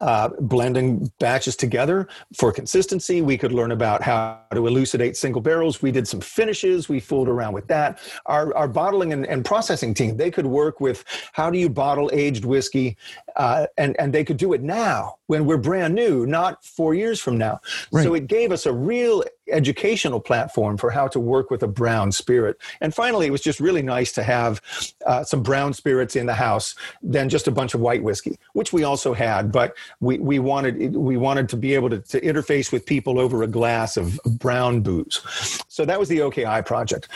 uh, blending batches together for consistency. We could learn about how to elucidate single barrels. We did some finishes. We fooled around with that. Our, our bottling and, and processing team, they could work with how do you bottle aged whiskey, uh, and, and they could do it now when we're brand new, not four years from now. Right. So it gave us a real educational platform for how to work with a brown spirit. And finally, it was just really nice to have uh, some brown spirits in the house than just a bunch of white whiskey, which we also had. But we, we wanted we wanted to be able to, to interface with people over a glass of brown booze. So that was the OKI project.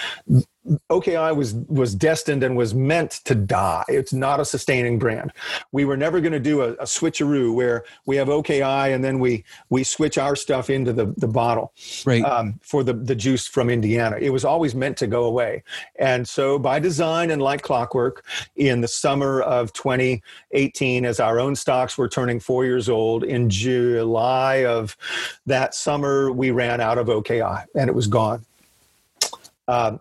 OKI was was destined and was meant to die. It's not a sustaining brand. We were never going to do a, a, switcheroo where we have OKI and then we we switch our stuff into the the bottle right. um, for the the juice from Indiana. It was always meant to go away. And so by design and like clockwork, in the summer of 2018, as our own stocks were turning four years old, in July of that summer, we ran out of OKI and it was gone. Uh,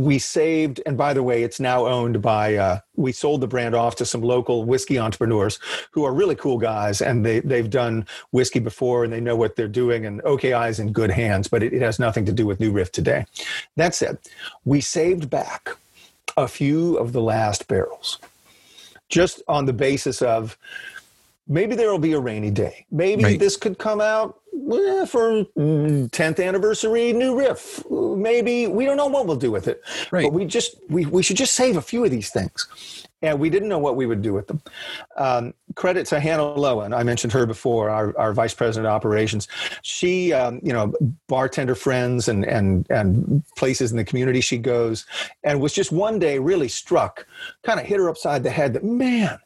we saved and by the way it's now owned by uh, we sold the brand off to some local whiskey entrepreneurs who are really cool guys and they, they've done whiskey before and they know what they're doing and oki is in good hands but it, it has nothing to do with new riff today that said we saved back a few of the last barrels just on the basis of maybe there will be a rainy day maybe right. this could come out well, for 10th anniversary new riff. Maybe we don't know what we'll do with it. Right. but we just we, we should just save a few of these things. And we didn't know what we would do with them. Um, credit to hannah lowen. I mentioned her before our, our vice president of operations. She um, you know bartender friends and and and places in the community she goes and was just one day really struck kind of hit her upside the head that man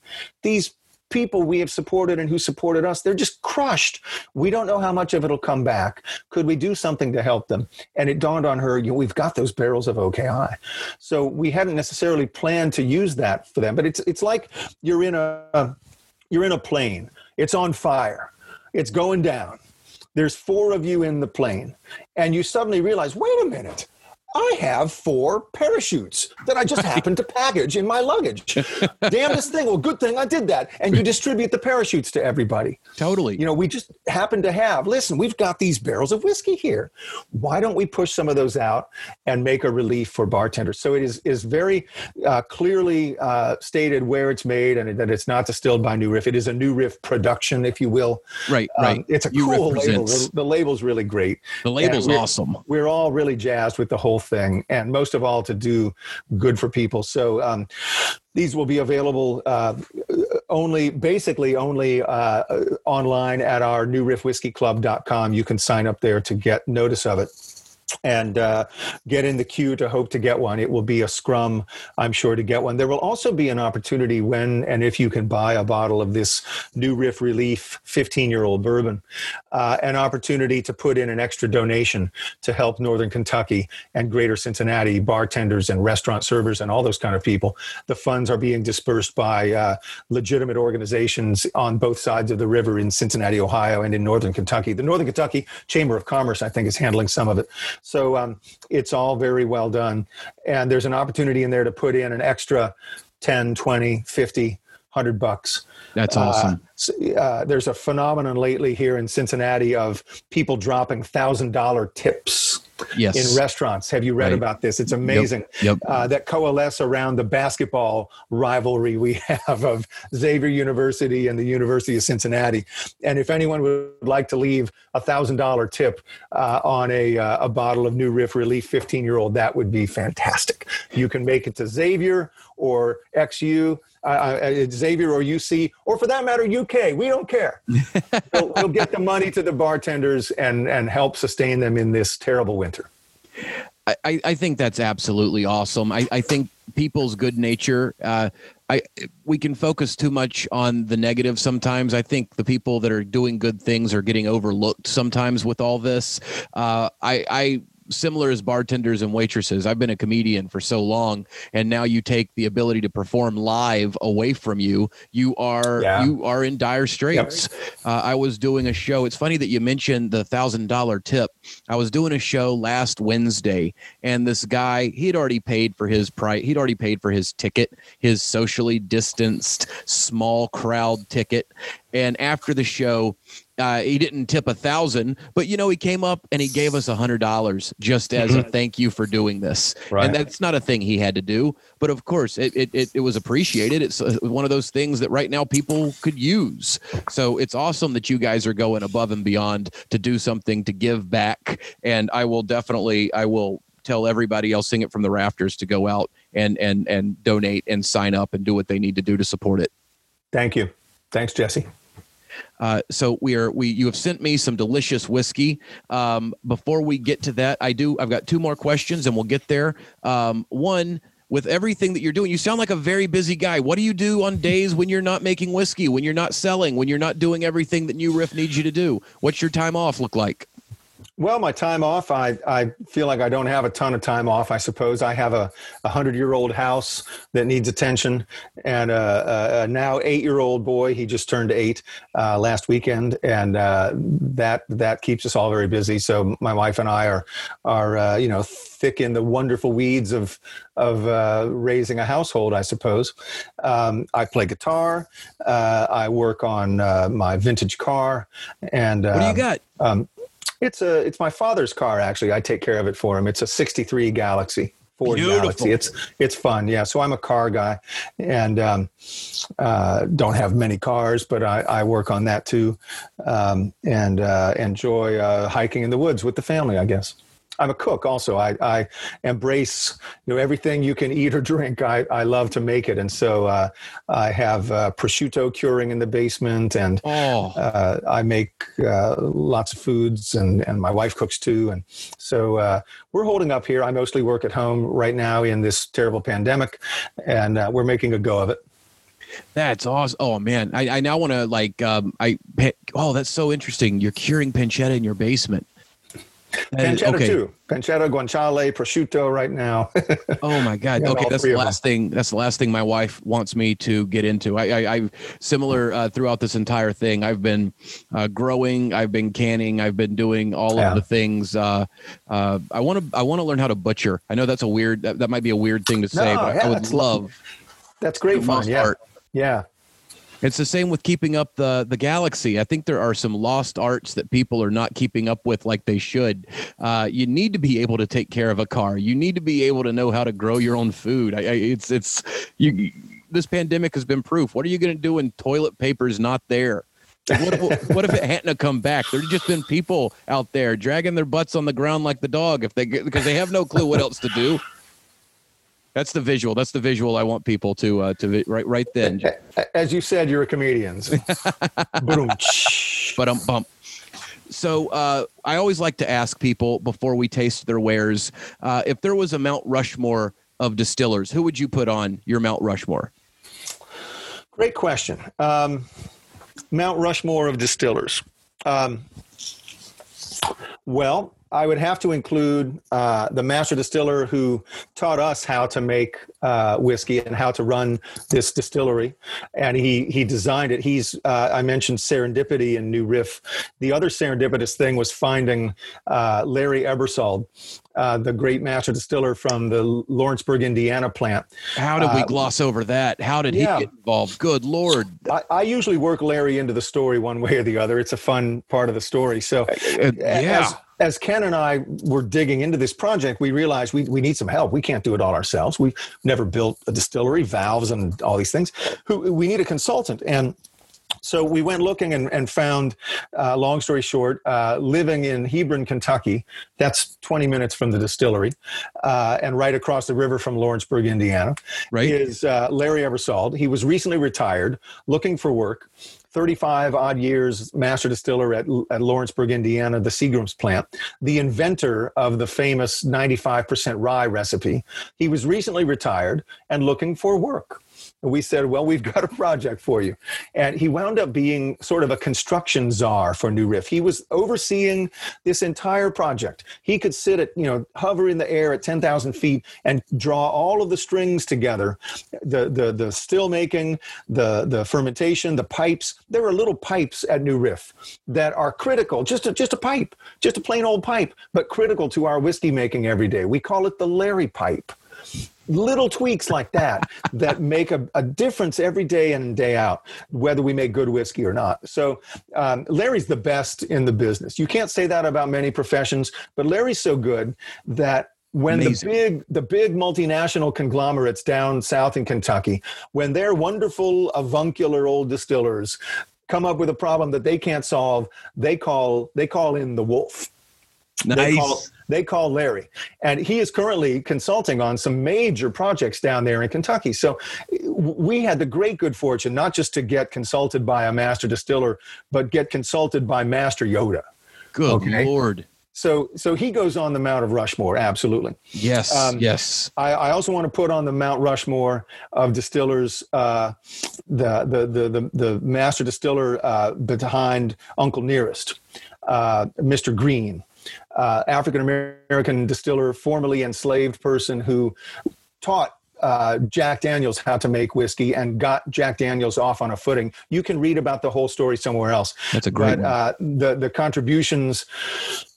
these people we have supported and who supported us, they're just crushed. We don't know how much of it'll come back. Could we do something to help them? And it dawned on her, you know, we've got those barrels of OKI. So we hadn't necessarily planned to use that for them, but it's it's like you're in a you're in a plane. It's on fire. It's going down. There's four of you in the plane, and you suddenly realize, wait a minute I have four parachutes that I just happened to package in my luggage. Damnedest thing. Well, good thing I did that. And you distribute the parachutes to everybody. Totally. You know, we just happen to have, listen, we've got these barrels of whiskey here. Why don't we push some of those out and make a relief for bartenders? So it is, is very uh, clearly uh, stated where it's made and that it's not distilled by New Riff. It is a New Riff production, if you will. Right, um, right. It's a New cool label. The, the, label's really great. The label's we're, awesome. We're all really jazzed with the whole thing, and most of all to do good for people. So um, these will be available uh, only, basically only uh, online at our newriffwhiskeyclub.com. You can sign up there to get notice of it and uh, get in the queue to hope to get one. It will be a scrum, I'm sure, to get one. There will also be an opportunity when and if you can buy a bottle of this New Riff Relief 15 year old bourbon, uh, an opportunity to put in an extra donation to help Northern Kentucky and Greater Cincinnati bartenders and restaurant servers and all those kind of people. The funds are being dispersed by uh, legitimate organizations on both sides of the river in Cincinnati, Ohio, and in Northern Kentucky. The Northern Kentucky Chamber of Commerce, I think, is handling some of it. So um, it's all very well done. And there's an opportunity in there to put in an extra 10, 20, 50, 100 bucks. That's awesome. Uh, uh, there's a phenomenon lately here in Cincinnati of people dropping $1,000 tips yes. in restaurants. Have you read right. about this? It's amazing yep. Yep. Uh, that coalesce around the basketball rivalry we have of Xavier University and the University of Cincinnati. And if anyone would like to leave a thousand dollar tip uh, on a, uh, a bottle of New Riff Relief 15 year old, that would be fantastic. You can make it to Xavier or XU, uh, uh, Xavier or UC, or for that matter, UK. We don't care. we'll, he'll get the money to the bartenders and, and help sustain them in this terrible winter. I, I think that's absolutely awesome. I, I think people's good nature. Uh, I we can focus too much on the negative sometimes. I think the people that are doing good things are getting overlooked sometimes with all this. Uh, I I similar as bartenders and waitresses. I've been a comedian for so long, and now you take the ability to perform live away from you. You are yeah. you are in dire straits. Yep. Uh, I was doing a show. It's funny that you mentioned the thousand dollar tip. I was doing a show last Wednesday, and this guy he had already paid for his price. He'd already paid for his ticket, his socially distanced small crowd ticket. And after the show, uh, he didn't tip a thousand, but you know, he came up and he gave us a hundred dollars just as a mm-hmm. thank you for doing this. Right. And that's not a thing he had to do, but of course it, it, it, it was appreciated. It's uh, one of those things that right now people could use. So it's awesome that you guys are going above and beyond to do something to give back. And I will definitely, I will tell everybody else sing it from the rafters to go out and, and, and donate and sign up and do what they need to do to support it. Thank you. Thanks, Jesse. Uh, so we are we you have sent me some delicious whiskey. Um, before we get to that, I do I've got two more questions and we'll get there. Um, one with everything that you're doing, you sound like a very busy guy. What do you do on days when you're not making whiskey, when you're not selling, when you're not doing everything that New Riff needs you to do? What's your time off look like? Well, my time off, I, I feel like I don't have a ton of time off. I suppose I have a, a hundred year old house that needs attention, and a, a now eight year old boy. He just turned eight uh, last weekend, and uh, that that keeps us all very busy. So my wife and I are are uh, you know thick in the wonderful weeds of of uh, raising a household. I suppose. Um, I play guitar. Uh, I work on uh, my vintage car, and what do you got? Um, it's a it's my father's car actually. I take care of it for him. It's a 63 Galaxie. Ford Beautiful. Galaxie. It's it's fun. Yeah. So I'm a car guy, and um, uh, don't have many cars, but I, I work on that too, um, and uh, enjoy uh, hiking in the woods with the family. I guess. I'm a cook also. I, I embrace you know everything you can eat or drink. I, I love to make it, and so uh, I have uh, prosciutto curing in the basement, and oh. uh, I make uh, lots of foods, and and my wife cooks too, and so uh, we're holding up here. I mostly work at home right now in this terrible pandemic, and uh, we're making a go of it. That's awesome. Oh man, I, I now want to like um, I oh that's so interesting. You're curing pancetta in your basement. Pancetta okay. too. Pancetta, guanciale, prosciutto right now. oh my God. Okay, that's the last thing. That's the last thing my wife wants me to get into. I, I, I similar uh, throughout this entire thing. I've been uh, growing. I've been canning. I've been doing all yeah. of the things. Uh, uh I want to. I want to learn how to butcher. I know that's a weird. That, that might be a weird thing to say, no, but yeah, I would love. That's great fun. Yeah. Art. Yeah. It's the same with keeping up the the Galaxie. I think there are some lost arts that people are not keeping up with like they should. Uh, you need to be able to take care of a car. You need to be able to know how to grow your own food. I, I, it's it's you. This pandemic has been proof. What are you going to do when toilet paper is not there? what, if, what if it hadn't come back? There'd just been people out there dragging their butts on the ground like the dog if they because they have no clue what else to do. That's the visual. That's the visual I want people to uh, to right right then. As you said, you're a comedian. but um bump. So uh, I always like to ask people before we taste their wares, uh, if there was a Mount Rushmore of distillers, who would you put on your Mount Rushmore? Great question. Um, Mount Rushmore of distillers. Um, well, I would have to include uh, the master distiller who taught us how to make uh, whiskey and how to run this distillery, and he he designed it. He's uh, I mentioned serendipity in New Riff. The other serendipitous thing was finding uh, Larry Ebersole, uh, the great master distiller from the Lawrenceburg, Indiana plant. How did we uh, gloss over that? How did yeah, he get involved? Good Lord. I, I, usually work Larry into the story one way or the other. It's a fun part of the story. So, yeah. As, as Ken and I were digging into this project, we realized we, we need some help. We can't do it all ourselves. We've never built a distillery, valves, and all these things. Who we need a consultant. And so we went looking and, and found, uh, long story short, uh, living in Hebron, Kentucky. That's 20 minutes from the distillery, uh, and right across the river from Lawrenceburg, Indiana. Right. Is uh, Larry Ebersole. He was recently retired, looking for work. 35 odd years master distiller at, at Lawrenceburg, Indiana, the Seagram's plant, the inventor of the famous 95% rye recipe. He was recently retired and looking for work. And we said, Well, we've got a project for you. And he wound up being sort of a construction czar for New Riff. He was overseeing this entire project. He could sit at, you know, hover in the air at 10,000 feet and draw all of the strings together the, the, the still making, the, the fermentation, the pipes. There are little pipes at New Riff that are critical, just a, just a pipe, just a plain old pipe, but critical to our whiskey making every day. We call it the Larry pipe little tweaks like that that make a, a, difference every day in and day out, whether we make good whiskey or not. So um, Larry's the best in the business. You can't say that about many professions, but Larry's so good that when Amazing. the big the big multinational conglomerates down south in Kentucky, when their wonderful avuncular old distillers come up with a problem that they can't solve, they call they call in the wolf. Nice. They call, they call Larry, and he is currently consulting on some major projects down there in Kentucky. So we had the great good fortune not just to get consulted by a master distiller, but get consulted by Master Yoda. Good okay? lord. So, so he goes on the Mount of Rushmore, absolutely. Yes, um, yes. I, I, also want to put on the Mount Rushmore of distillers, uh, the, the, the the the master distiller uh, behind Uncle Nearest, uh, Mr. Green uh, African American distiller, formerly enslaved person who taught uh, Jack Daniels how to make whiskey and got Jack Daniels off on a footing. You can read about the whole story somewhere else. That's a great but, uh, the the contributions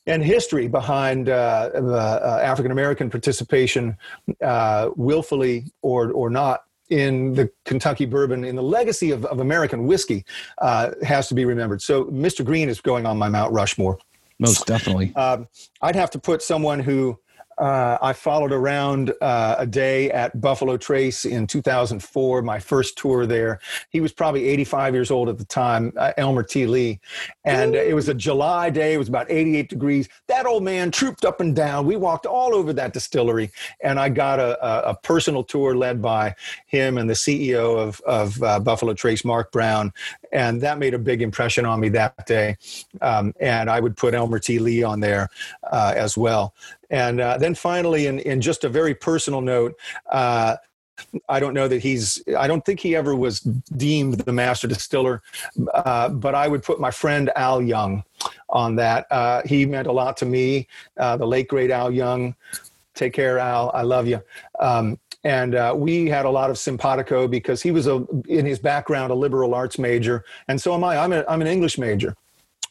and history behind uh, uh African American participation, uh, willfully or or not, in the Kentucky bourbon, in the legacy of, of American whiskey, uh, has to be remembered. So Mr. Green is going on my Mount Rushmore. Most definitely. Um, I'd have to put someone who uh, I followed around uh, a day at Buffalo Trace in 2004, my first tour there. He was probably 85 years old at the time, uh, Elmer T. Lee. And it was a July day, it was about 88 degrees. That old man trooped up and down. We walked all over that distillery, and I got a, a, a personal tour led by him and the CEO of, of uh, Buffalo Trace, Mark Brown. And that made a big impression on me that day. Um, and I would put Elmer T. Lee on there uh, as well. And uh, then finally, in, in just a very personal note, uh, I don't know that he's, I don't think he ever was deemed the master distiller, uh, but I would put my friend Al Young on that. Uh, he meant a lot to me, uh, the late great Al Young. Take care, Al. I love you. Um, and uh, we had a lot of simpatico because he was a in his background a liberal arts major and so am i i'm, a, I'm an english major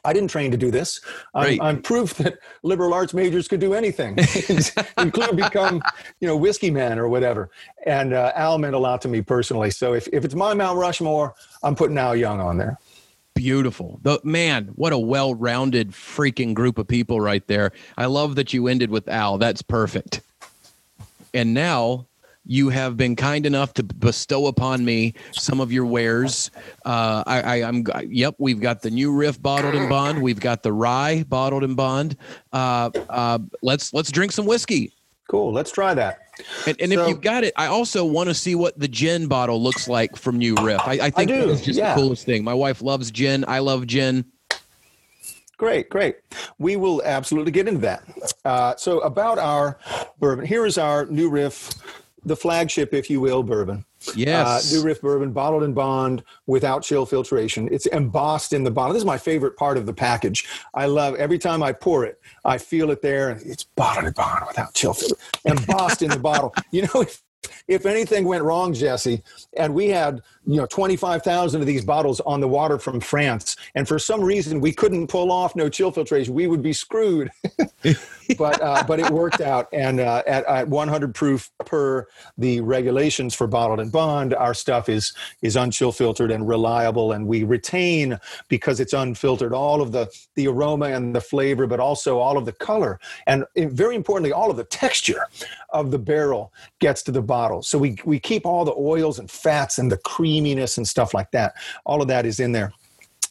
I didn't train to do this. I'm, I'm, proof that liberal arts majors could do anything, including become, you know, whiskey man or whatever. And uh, Al meant a lot to me personally. So if, if it's my Mount Rushmore, I'm putting Al Young on there. Beautiful. The man, what a well-rounded freaking group of people right there. I love that you ended with Al. That's perfect. And now you have been kind enough to bestow upon me some of your wares. Uh, I, am yep. We've got the new Riff bottled in bond. We've got the rye bottled in bond. Uh, uh, let's let's drink some whiskey. Cool. Let's try that. And, and so, if you've got it, I also want to see what the gin bottle looks like from New Riff. I, I think it's just yeah. the coolest thing. My wife loves gin. I love gin. Great, great. We will absolutely get into that. Uh, so about our bourbon, here is our New Riff the flagship, if you will, bourbon. Yes. Uh, New Riff bourbon, bottled in bond without chill filtration. It's embossed in the bottle. This is my favorite part of the package. I love every time I pour it, I feel it there. It's bottled in bond without chill filtration. Embossed in the bottle. You know, if, if anything went wrong, Jesse, and we had you know 25,000 of these bottles on the water from France, and for some reason we couldn't pull off no chill filtration, we would be screwed. but uh, but it worked out, and uh, at, at 100 proof per the regulations for bottled and bond, our stuff is is unchill filtered and reliable, and we retain because it's unfiltered all of the the aroma and the flavor, but also all of the color, and very importantly, all of the texture of the barrel gets to the bottle. So we we keep all the oils and fats and the creaminess and stuff like that. All of that is in there.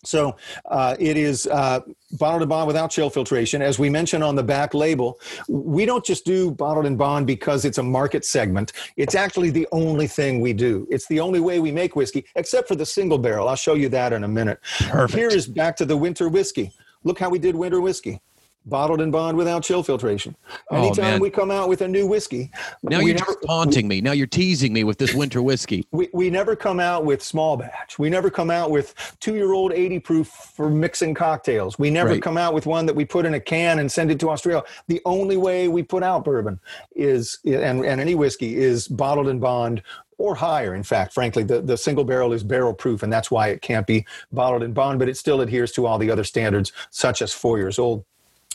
So uh, it is uh, bottled and bond without chill filtration. As we mentioned on the back label, we don't just do bottled and bond because it's a market segment. It's actually the only thing we do. It's the only way we make whiskey, except for the single barrel. I'll show you that in a minute. Perfect. Here is back to the winter whiskey. Look how we did winter whiskey bottled and bond without chill filtration. Oh, Anytime man. we come out with a new whiskey, Now you're never, just taunting me. Now you're teasing me with this winter whiskey. we, we never come out with small batch. We never come out with two year old 80 proof for mixing cocktails. We never Right. come out with one that we put in a can and send it to Australia. The only way we put out bourbon is, and, and any whiskey is bottled and bond or higher. In fact, frankly, the, the single barrel is barrel proof, and that's why it can't be bottled and bond, but it still adheres to all the other standards, such as four years old.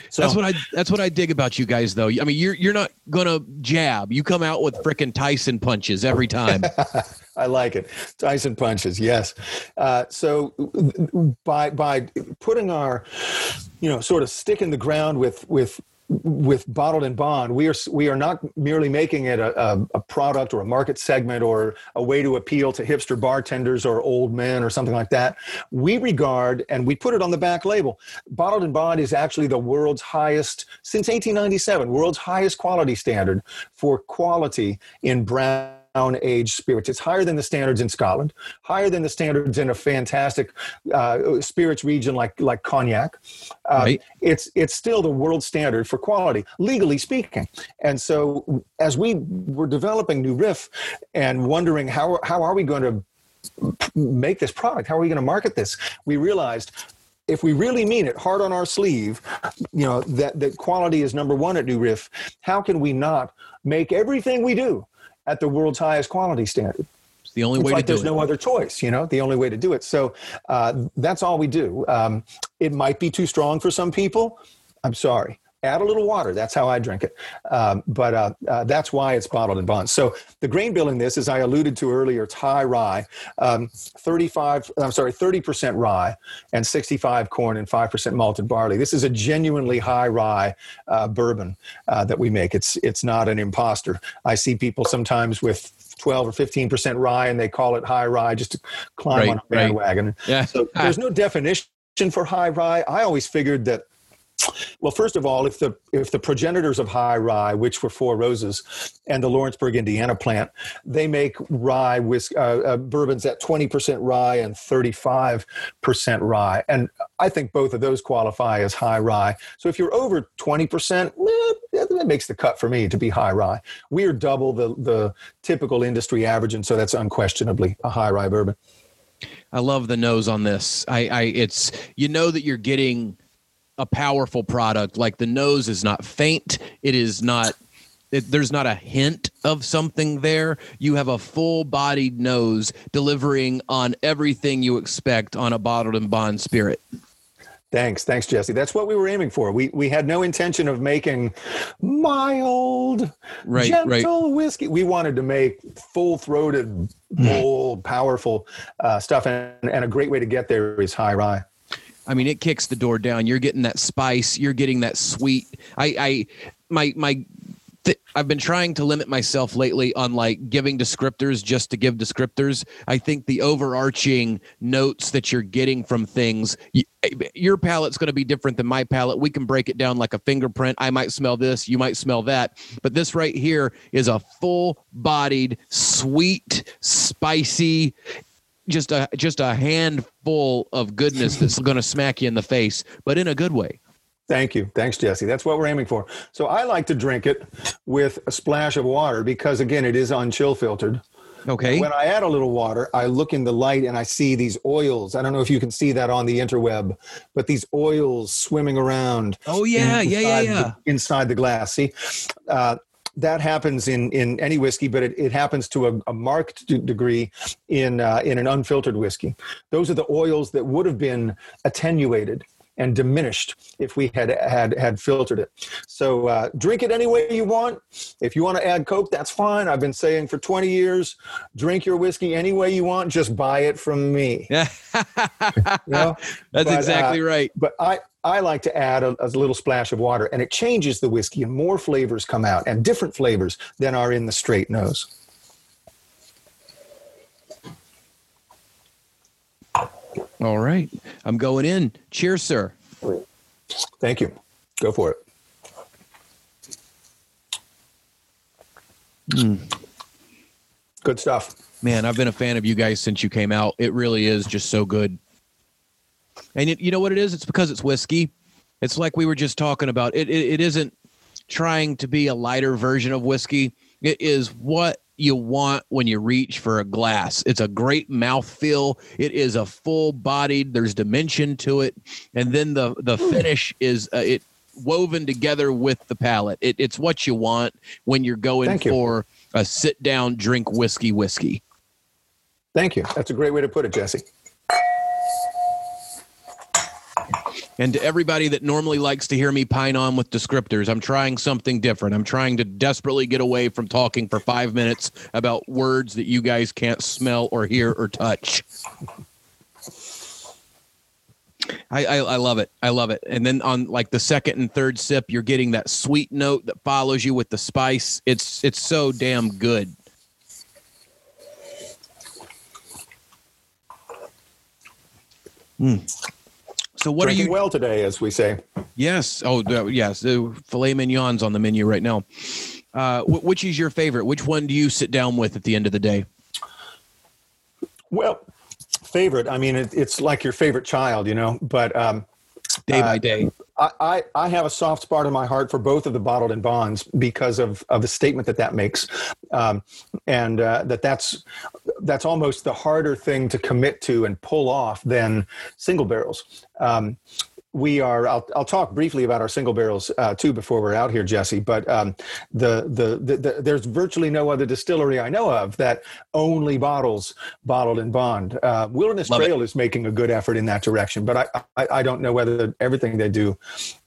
So That's what I that's what I dig about you guys though. I mean, you're you're not gonna jab. You come out with frickin' Tyson punches every time. I like it. Tyson punches, yes. Uh, so by by putting our, you know, sort of stick in the ground with with with bottled and bond, we are we are not merely making it a, a, a product or a market segment or a way to appeal to hipster bartenders or old men or something like that. We regard and we put it on the back label. Bottled and bond is actually the world's highest since 1897, world's highest quality standard for quality in brown aged spirits. It's higher than the standards in Scotland, higher than the standards in a fantastic uh, spirits region like like cognac. Um, Right. It's it's still the world standard for quality, legally speaking. And so, as we were developing New Riff and wondering how how are we going to make this product? How are we going to market this? We realized if we really mean it hard on our sleeve, you know, that, that quality is number one at New Riff, how can we not make everything we do at the world's highest quality standard? It's the only It's way like to do there's it. There's no other choice, you know, the only way to do it. So uh, that's all we do. Um, it might be too strong for some people. I'm sorry. Add a little water. That's how I drink it. Um, but uh, uh, that's why it's bottled and bond. So the grain bill in this, as I alluded to earlier, it's high rye, um, 35, I'm sorry, 30% rye and 65 corn and 5% malted barley. This is a genuinely high rye uh, bourbon uh, that we make. It's, it's not an imposter. I see people sometimes with 12 or 15% rye and they call it high rye just to climb Right, on a right. bandwagon. Yeah. So there's no definition for high rye. I always figured that well, first of all, if the if the progenitors of high rye, which were Four Roses and the Lawrenceburg, Indiana plant, they make rye whisk, uh, uh, bourbons at twenty percent rye and thirty five percent rye, and I think both of those qualify as high rye. So if you're over twenty percent, that makes the cut for me to be high rye. We are double the the typical industry average, and so that's unquestionably a high rye bourbon. I love the nose on this. I, I it's you know that you're getting a powerful product. Like the nose is not faint. It is not. It, there's not a hint of something there. You have a full-bodied nose delivering on everything you expect on a bottled and bond spirit. Thanks, thanks, Jesse. That's what we were aiming for. We we had no intention of making mild, Right, gentle right. whiskey. We wanted to make full-throated, bold, powerful uh, stuff, and, and a great way to get there is high rye. I mean, it kicks the door down. You're getting that spice. You're getting that sweet. I, I, my, my. Th- I've been trying to limit myself lately on like giving descriptors just to give descriptors. I think the overarching notes that you're getting from things, your palate's going to be different than my palate. We can break it down like a fingerprint. I might smell this, you might smell that, but this right here is a full-bodied, sweet, spicy just a just a handful of goodness that's going to smack you in the face, but in a good way. Thank you. Thanks, Jesse. That's what we're aiming for. So I like to drink it with a splash of water because, again, it is unchill filtered. Okay. When I add a little water, I look in the light and I see these oils. I don't know if you can see that on the interweb, but these oils swimming around. oh yeah, yeah, yeah, yeah. The, inside the glass. See, uh, that happens in in any whiskey, but it, it happens to a, a marked d- degree in uh, in an unfiltered whiskey. Those are the oils that would have been attenuated and diminished if we had had had filtered it. So uh, drink it any way you want. If you want to add Coke, that's fine. I've been saying for 20 years, drink your whiskey any way you want. Just buy it from me. Yeah. You know? That's But, uh, exactly right. But I, I like to add a, a little splash of water, and it changes the whiskey, and more flavors come out, and different flavors than are in the straight nose. All right. I'm going in. Cheers, sir. Thank you. Go for it. Mm. Good stuff. Man, I've been a fan of you guys since you came out. It really is just so good. And it, you know what it is? It's because it's whiskey. It's like we were just talking about. It, it, it isn't trying to be a lighter version of whiskey. It is what you want when you reach for a glass. It's a great mouth feel. It is a full bodied. There's dimension to it, and then the the finish is uh, it woven together with the palate. It, it's what you want when you're going Thank you. for a sit down drink whiskey whiskey. Thank you. That's a great way to put it, Jesse. And to everybody that normally likes to hear me pine on with descriptors, I'm trying something different. I'm trying to desperately get away from talking for five minutes about words that you guys can't smell or hear or touch. I, I, I love it. I love it. And then on like the second and third sip, you're getting that sweet note that follows you with the spice. It's it's so damn good. Mm. So what Drinking are you? well today, as we say? Yes. Oh, uh, yes. The filet mignons on the menu right now. Uh, which is your favorite? Which one do you sit down with at the end of the day? Well, favorite. I mean, it, it's like your favorite child, you know. But um, Day Uh, by day. I, I, have a soft spot in my heart for both of the bottled and bonds because of, of the statement that that makes, um, and uh, that that's that's almost the harder thing to commit to and pull off than single barrels. Um, we are. I'll, I'll talk briefly about our single barrels uh, too before we're out here, Jesse. But um, the, the, the the there's virtually no other distillery I know of that only bottles bottled and bond. Uh, Wilderness Love. Trail is making a good effort in that direction, but I, I I don't know whether everything they do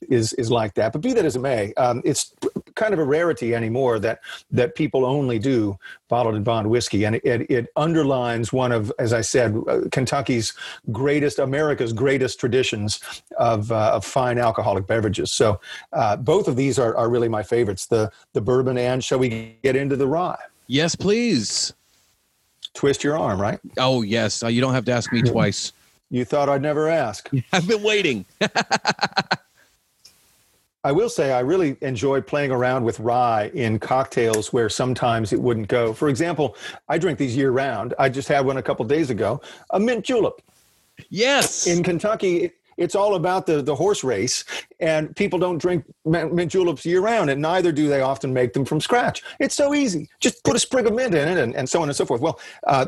is is like that. But be that as it may, um, it's kind of a rarity anymore that that people only do bottled and bond whiskey, and it, it, it underlines one of, as I said, uh, Kentucky's greatest, America's greatest traditions of uh, of fine alcoholic beverages. So uh, both of these are, are really my favorites: the the bourbon and shall we get into the rye? Yes, please. Twist your arm, right? Oh, yes. Uh, you don't have to ask me twice. You thought I'd never ask. I've been waiting. I will say I really enjoy playing around with rye in cocktails where sometimes it wouldn't go. For example, I drink these year round. I just had one a couple days ago, a mint julep. Yes. In Kentucky, it's all about the, the horse race, and people don't drink mint juleps year round, and neither do they often make them from scratch. It's so easy. Just put a sprig of mint in it, and, and so on and so forth. Well, uh,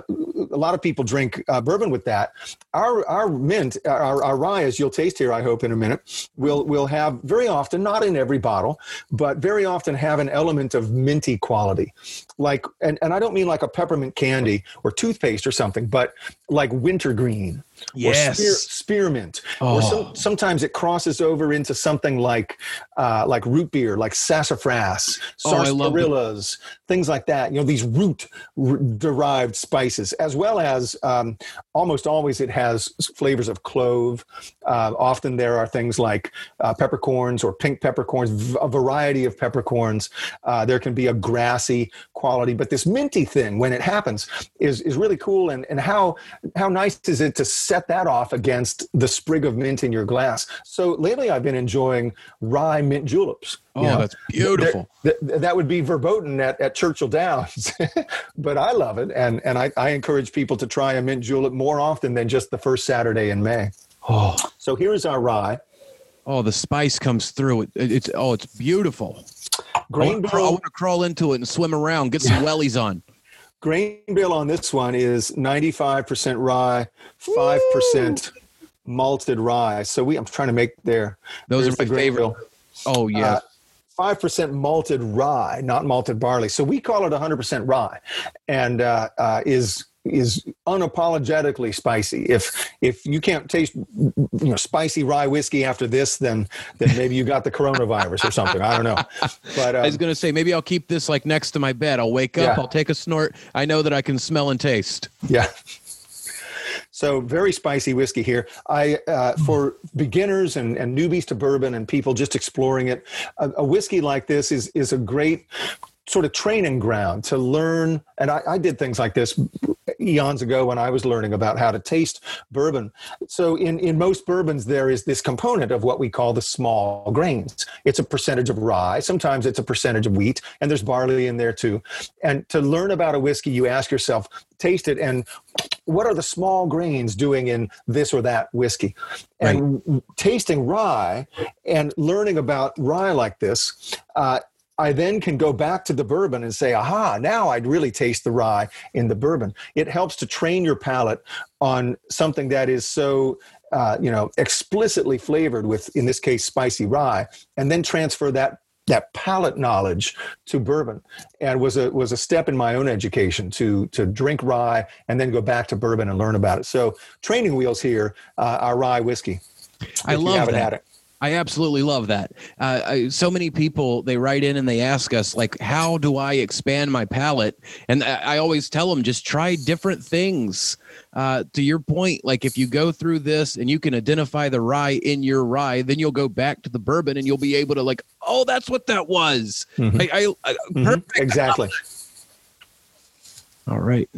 a lot of people drink uh, bourbon with that. Our our mint, our, our rye, as you'll taste here, I hope in a minute, will will have very often, not in every bottle, but very often have an element of minty quality, like and, and I don't mean like a peppermint candy or toothpaste or something, but like wintergreen Yes. or spear, spearmint, Oh. or some, oh. sometimes it crosses over into something like uh, like root beer, like sassafras, Oh, I love the- sarsaparillas, things like that. You know, these root derived spices, as well as um, almost always it has flavors of clove. Uh, often there are things like uh, peppercorns or pink peppercorns, a variety of peppercorns. Uh, there can be a grassy quality, but this minty thing, when it happens, is is really cool. And and how how nice is it to set that off against the sprig of mint in your glass? So lately, I've been enjoying rye mint juleps. Oh, you know. that's beautiful. Th- th- that would be verboten at, at Churchill Downs, but I love it, and and I, I encourage people to try a mint julep more often than just the first Saturday in May. Oh, So here is our rye. oh, the spice comes through. It, it's oh, it's beautiful. I Grain want, crawl, I want to crawl into it and swim around, get some wellies on. grain bill on this one is 95% rye, 5% malted rye. So we I'm trying to make there. Those There's are my favorite. bill. Oh yeah. Uh, Five percent malted rye, not malted barley. So we call it 100 percent rye, and uh, uh, is is unapologetically spicy. If if you can't taste you know spicy rye whiskey after this, then then maybe you got the coronavirus or something. I don't know. But I was um, gonna say maybe I'll keep this like next to my bed. I'll wake up, Yeah. I'll take a snort. I know that I can smell and taste. Yeah. So very spicy whiskey here. I uh, for beginners and, and newbies to bourbon and people just exploring it, a, a whiskey like this is is a great sort of training ground to learn. And I, I did things like this eons ago when I was learning about how to taste bourbon. So in, in most bourbons, there is this component of what we call the small grains. It's a percentage of rye. Sometimes it's a percentage of wheat, and there's barley in there too. And to learn about a whiskey, you ask yourself, taste it, and what are the small grains doing in this or that whiskey? And right. tasting rye and learning about rye like this, uh, I then can go back to the bourbon and say, aha, now I'd really taste the rye in the bourbon. It helps to train your palate on something that is so, uh, you know, explicitly flavored with, in this case, spicy rye, and then transfer that that palate knowledge to bourbon. And was a was a step in my own education to to drink rye and then go back to bourbon and learn about it. So training wheels here uh, are rye whiskey i love that I absolutely love that. Uh, I, so many people they write in and they ask us like, "How do I expand my palate?" And I, I always tell them just try different things. Uh, to your point, like if you go through this and you can identify the rye in your rye, then you'll go back to the bourbon and you'll be able to like, "Oh, that's what that was." Mm-hmm. I, I, mm-hmm. Exactly. All right.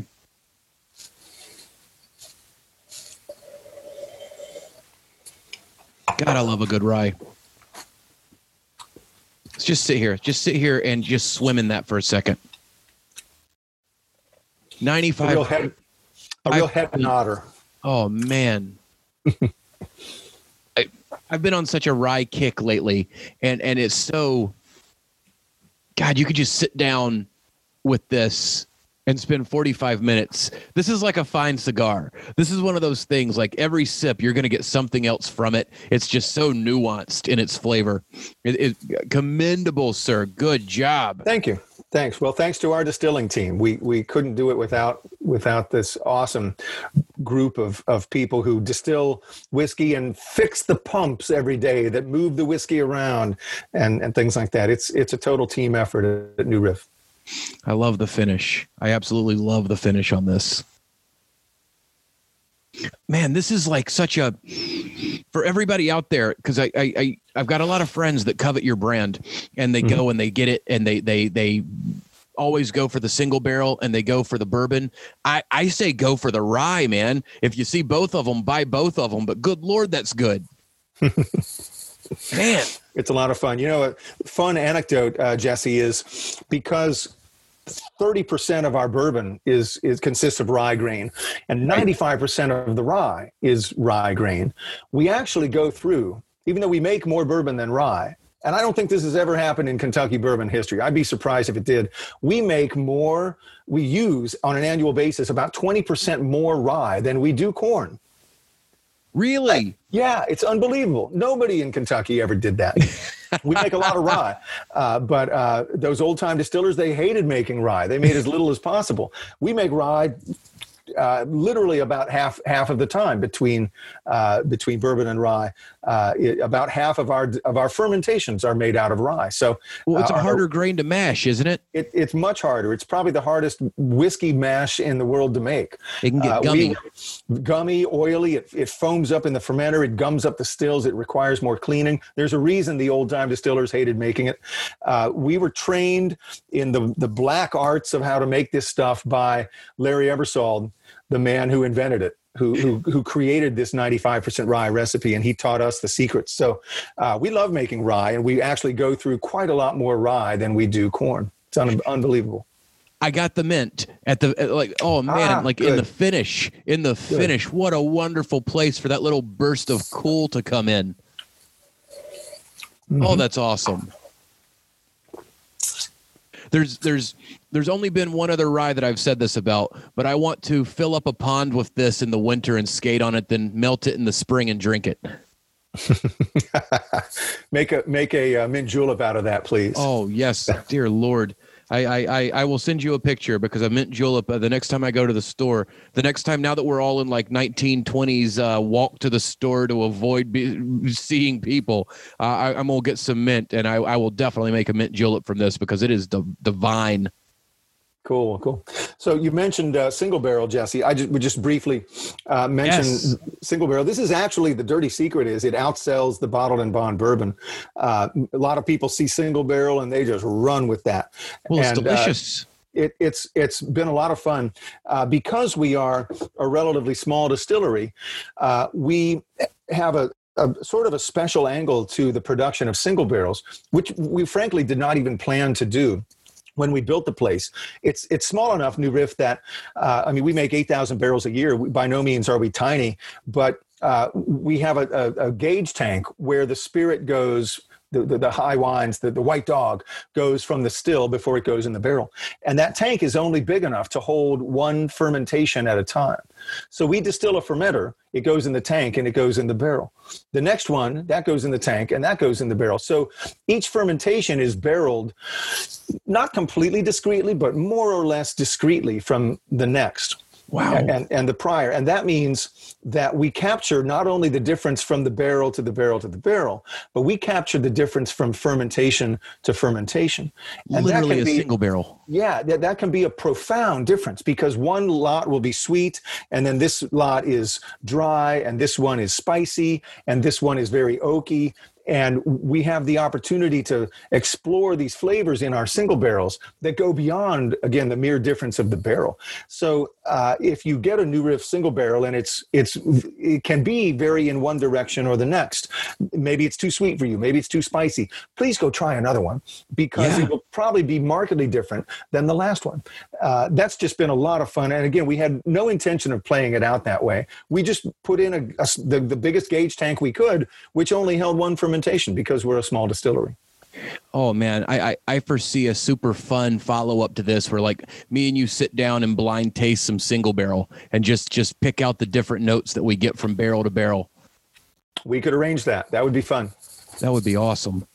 God, I love a good rye. Let's just sit here. Just sit here and just swim in that for a second. 95. A real head, a real head nodder. Oh, man. I, I've been on such a rye kick lately, and, and it's so. God, you could just sit down with this and spend 45 minutes. This is like a fine cigar. This is one of those things like every sip you're going to get something else from it. It's just so nuanced in its flavor. It, it, commendable, sir. Good job. Thank you. Thanks. Well, thanks to our distilling team. We we couldn't do it without without this awesome group of of people who distill whiskey and fix the pumps every day that move the whiskey around and and things like that. It's it's a total team effort at, New Riff. I love the finish. I absolutely love the finish on this. Man, this is like such a for everybody out there because I, I I I've got a lot of friends that covet your brand and they mm-hmm. go and they get it and they they they always go for the single barrel and they go for the bourbon. I, I say go for the rye, man. If you see both of them, buy both of them. But good Lord, that's good. man. It's a lot of fun. You know, a fun anecdote, uh, Jesse, is because 30% of our bourbon is, is consists of rye grain and 95% of the rye is rye grain. We actually go through even though we make more bourbon than rye and i don't think this has ever happened in kentucky bourbon history. I'd be surprised if it did. We make more we use on an annual basis about 20% more rye than we do corn Really? Yeah, it's unbelievable. Nobody in Kentucky ever did that. we make a lot of rye, uh, but uh, those old time distillers they hated making rye. They made as little as possible. We make rye uh, literally about half half of the time between uh, between bourbon and rye. Uh, it, about half of our of our fermentations are made out of rye. So well, it's a uh, harder our, grain to mash, isn't it? it? It's much harder. It's probably the hardest whiskey mash in the world to make. It can get uh, gummy, we, gummy, oily. It, it foams up in the fermenter. It gums up the stills. It requires more cleaning. There's a reason the old time distillers hated making it. Uh, we were trained in the the black arts of how to make this stuff by Larry Ebersold the man who invented it, who, who, who created this 95% rye recipe, and he taught us the secrets. So uh, we love making rye, and we actually go through quite a lot more rye than we do corn. It's un- unbelievable. I got the mint at the like oh man ah, like good. in the finish in the good. finish what a wonderful place for that little burst of cool to come in. Mm-hmm. Oh that's awesome. There's there's there's only been one other rye that I've said this about, but I want to fill up a pond with this in the winter and skate on it, then melt it in the spring and drink it. make a make a uh, mint julep out of that, please. Oh yes, dear Lord. I, I, I will send you a picture because I mint julep uh, the next time I go to the store. The next time, now that we're all in like 1920s, uh, walk to the store to avoid be, seeing people, uh, I, am gonna get some mint, and I, I will definitely make a mint julep from this because it is the divine. Cool, cool. So you mentioned uh, single barrel, Jesse. I just would just briefly uh, mention yes. single barrel. This is actually the dirty secret is it outsells the bottled in bond bourbon. Uh, a lot of people see single barrel and they just run with that. Well, and, it's uh, delicious. it, it's it's been a lot of fun uh, because we are a relatively small distillery. Uh, we have a, a sort of a special angle to the production of single barrels, which we frankly did not even plan to do when we built the place. It's it's small enough, New Riff, that uh, I mean, we make eight thousand barrels a year. We, by no means are we tiny, but uh, we have a, a, a, gauge tank where the spirit goes the, the, the, high wines, the, the white dog goes from the still before it goes in the barrel. And that tank is only big enough to hold one fermentation at a time. So we distill a fermenter, it goes in the tank and it goes in the barrel. The next one, that goes in the tank and that goes in the barrel. So each fermentation is barreled not completely discretely, but more or less discretely from the next. Wow. And, and the prior. And that means that we capture not only the difference from the barrel to the barrel to the barrel, but we capture the difference from fermentation to fermentation. And Literally a be, single barrel. Yeah, that, that can be a profound difference because one lot will be sweet, and then this lot is dry, and this one is spicy, and this one is very oaky and we have the opportunity to explore these flavors in our single barrels that go beyond again the mere difference of the barrel so uh, if you get a new riff single barrel and it's it's it can be very in one direction or the next. Maybe it's too sweet for you. Maybe it's too spicy. Please go try another one because yeah. it will probably be markedly different than the last one. Uh, that's just been a lot of fun. And again we had no intention of playing it out that way. We just put in a, a the, the biggest gauge tank we could which only held one fermentation fermentation because we're a small distillery. Oh man, I, I, I foresee a super fun follow up to this where like me and you sit down and blind taste some single barrel and just just pick out the different notes that we get from barrel to barrel. We could arrange that. That would be fun. That would be awesome.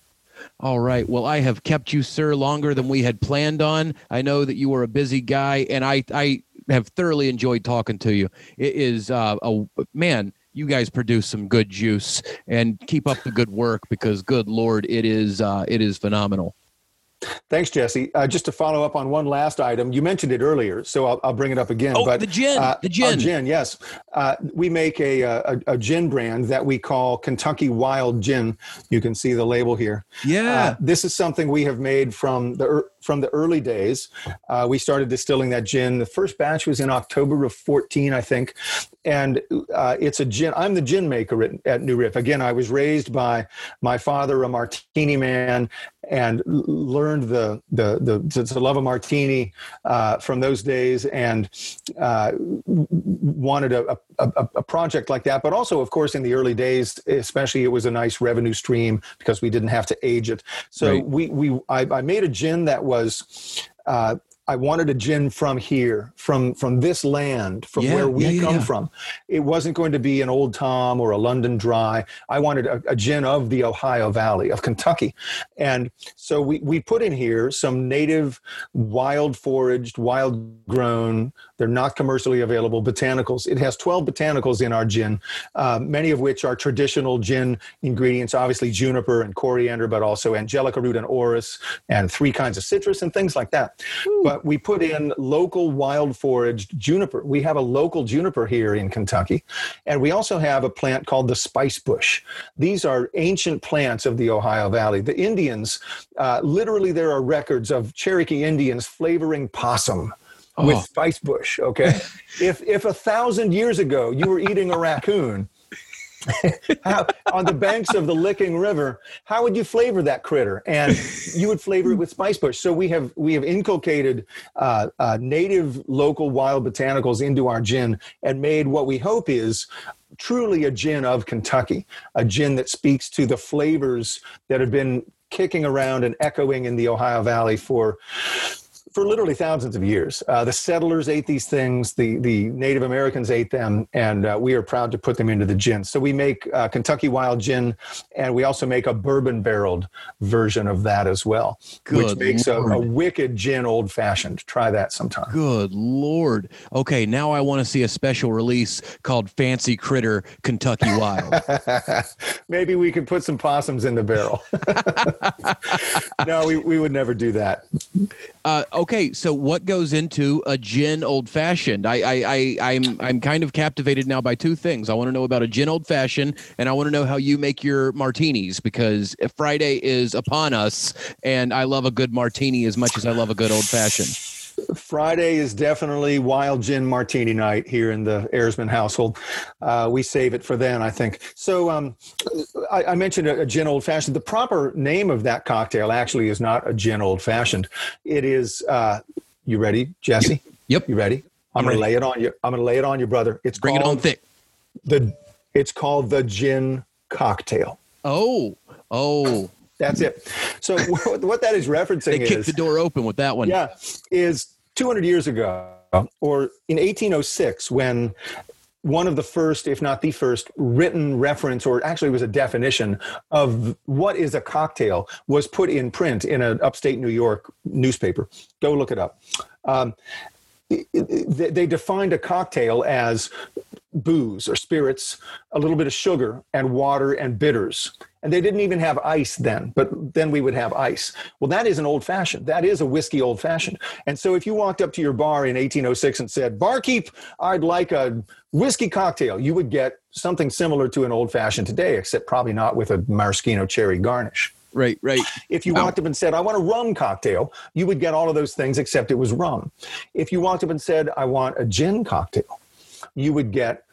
All right. Well, I have kept you, sir, longer than we had planned on. I know that you were a busy guy, and I I have thoroughly enjoyed talking to you. It is uh, a man you guys produce some good juice and keep up the good work because good lord it is uh, it is phenomenal Thanks, Jesse. Uh, just to follow up on one last item, you mentioned it earlier, so I'll, I'll bring it up again. Oh, but, the gin, uh, the gin, gin. Yes, uh, we make a, a, a gin brand that we call Kentucky Wild Gin. You can see the label here. Yeah, uh, this is something we have made from the from the early days. Uh, we started distilling that gin. The first batch was in October of 14, I think, and uh, it's a gin. I'm the gin maker at, at New Riff. Again, I was raised by my father, a martini man, and learned the the the, the love of martini uh, from those days, and uh, wanted a, a, a, project like that. But also, of course, in the early days, especially, it was a nice revenue stream because we didn't have to age it. So right. we we I, I, made a gin that was. Uh, I wanted a gin from here, from from this land, from yeah, where we yeah, come yeah. from. It wasn't going to be an Old Tom or a London Dry. I wanted a, a, gin of the Ohio Valley of Kentucky, and so we we put in here some native, wild foraged, wild grown. They're not commercially available botanicals. It has 12 botanicals in our gin, uh, many of which are traditional gin ingredients. Obviously juniper and coriander, but also angelica root and orris, and three kinds of citrus and things like that. Ooh. But but we put in local wild foraged juniper. We have a local juniper here in Kentucky. And we also have a plant called the spice bush. These are ancient plants of the Ohio Valley. The Indians, uh, literally, there are records of Cherokee Indians flavoring possum. Oh. With spice bush, okay. if if a thousand years ago you were eating a raccoon, how, on the banks of the Licking River, how would you flavor that critter? And you would flavor it with spice bush. So we have we have inculcated uh, uh, native, local, wild botanicals into our gin and made what we hope is truly a gin of Kentucky, a gin that speaks to the flavors that have been kicking around and echoing in the Ohio Valley for for literally thousands of years. Uh, the settlers ate these things, the, the Native Americans ate them, and uh, we are proud to put them into the gin. So we make uh, Kentucky Wild Gin, and we also make a bourbon barreled version of that as well, Good which makes a, a, wicked gin old fashioned. Try that sometime. Good Lord. Okay, now I want to see a special release called Fancy Critter Kentucky Wild. Maybe we could put some possums in the barrel. no, we, we would never do that. Uh, okay, so what goes into a gin old fashioned? I, I, I, I'm, I'm kind of captivated now by two things. I want to know about a gin old fashioned, and I want to know how you make your martinis because Friday is upon us, and I love a good martini as much as I love a good old fashioned. Friday is definitely wild gin martini night here in the Erisman household. Uh, we save it for then, I think. So um, I, I, mentioned a, a gin old fashioned. The proper name of that cocktail actually is not a gin old fashioned. It is. Uh, you ready, Jesse? Yep. You ready? I'm, I'm going to lay it on you. I'm going to lay it on you, brother. It's bring it on thick. The it's called the gin cocktail. Oh, oh. That's it. So what that is referencing is. they kicked is the door open with that one. Yeah, is 200 years ago, or in 1806, when one of the first, if not the first, written reference, or actually was a definition of what is a cocktail, was put in print in an upstate New York newspaper. Go look it up. Um, they defined a cocktail as booze or spirits, a little bit of sugar and water and bitters. And they didn't even have ice then, but then we would have ice. Well, that is an old fashioned. That is a whiskey old fashioned. And so if you walked up to your bar in 1806 and said, Barkeep, I'd like a whiskey cocktail, you would get something similar to an old fashioned today, except probably not with a maraschino cherry garnish. Right, right. If you walked up and said, I want a rum cocktail, you would get all of those things except it was rum. If you walked up and said, I want a gin cocktail, you would get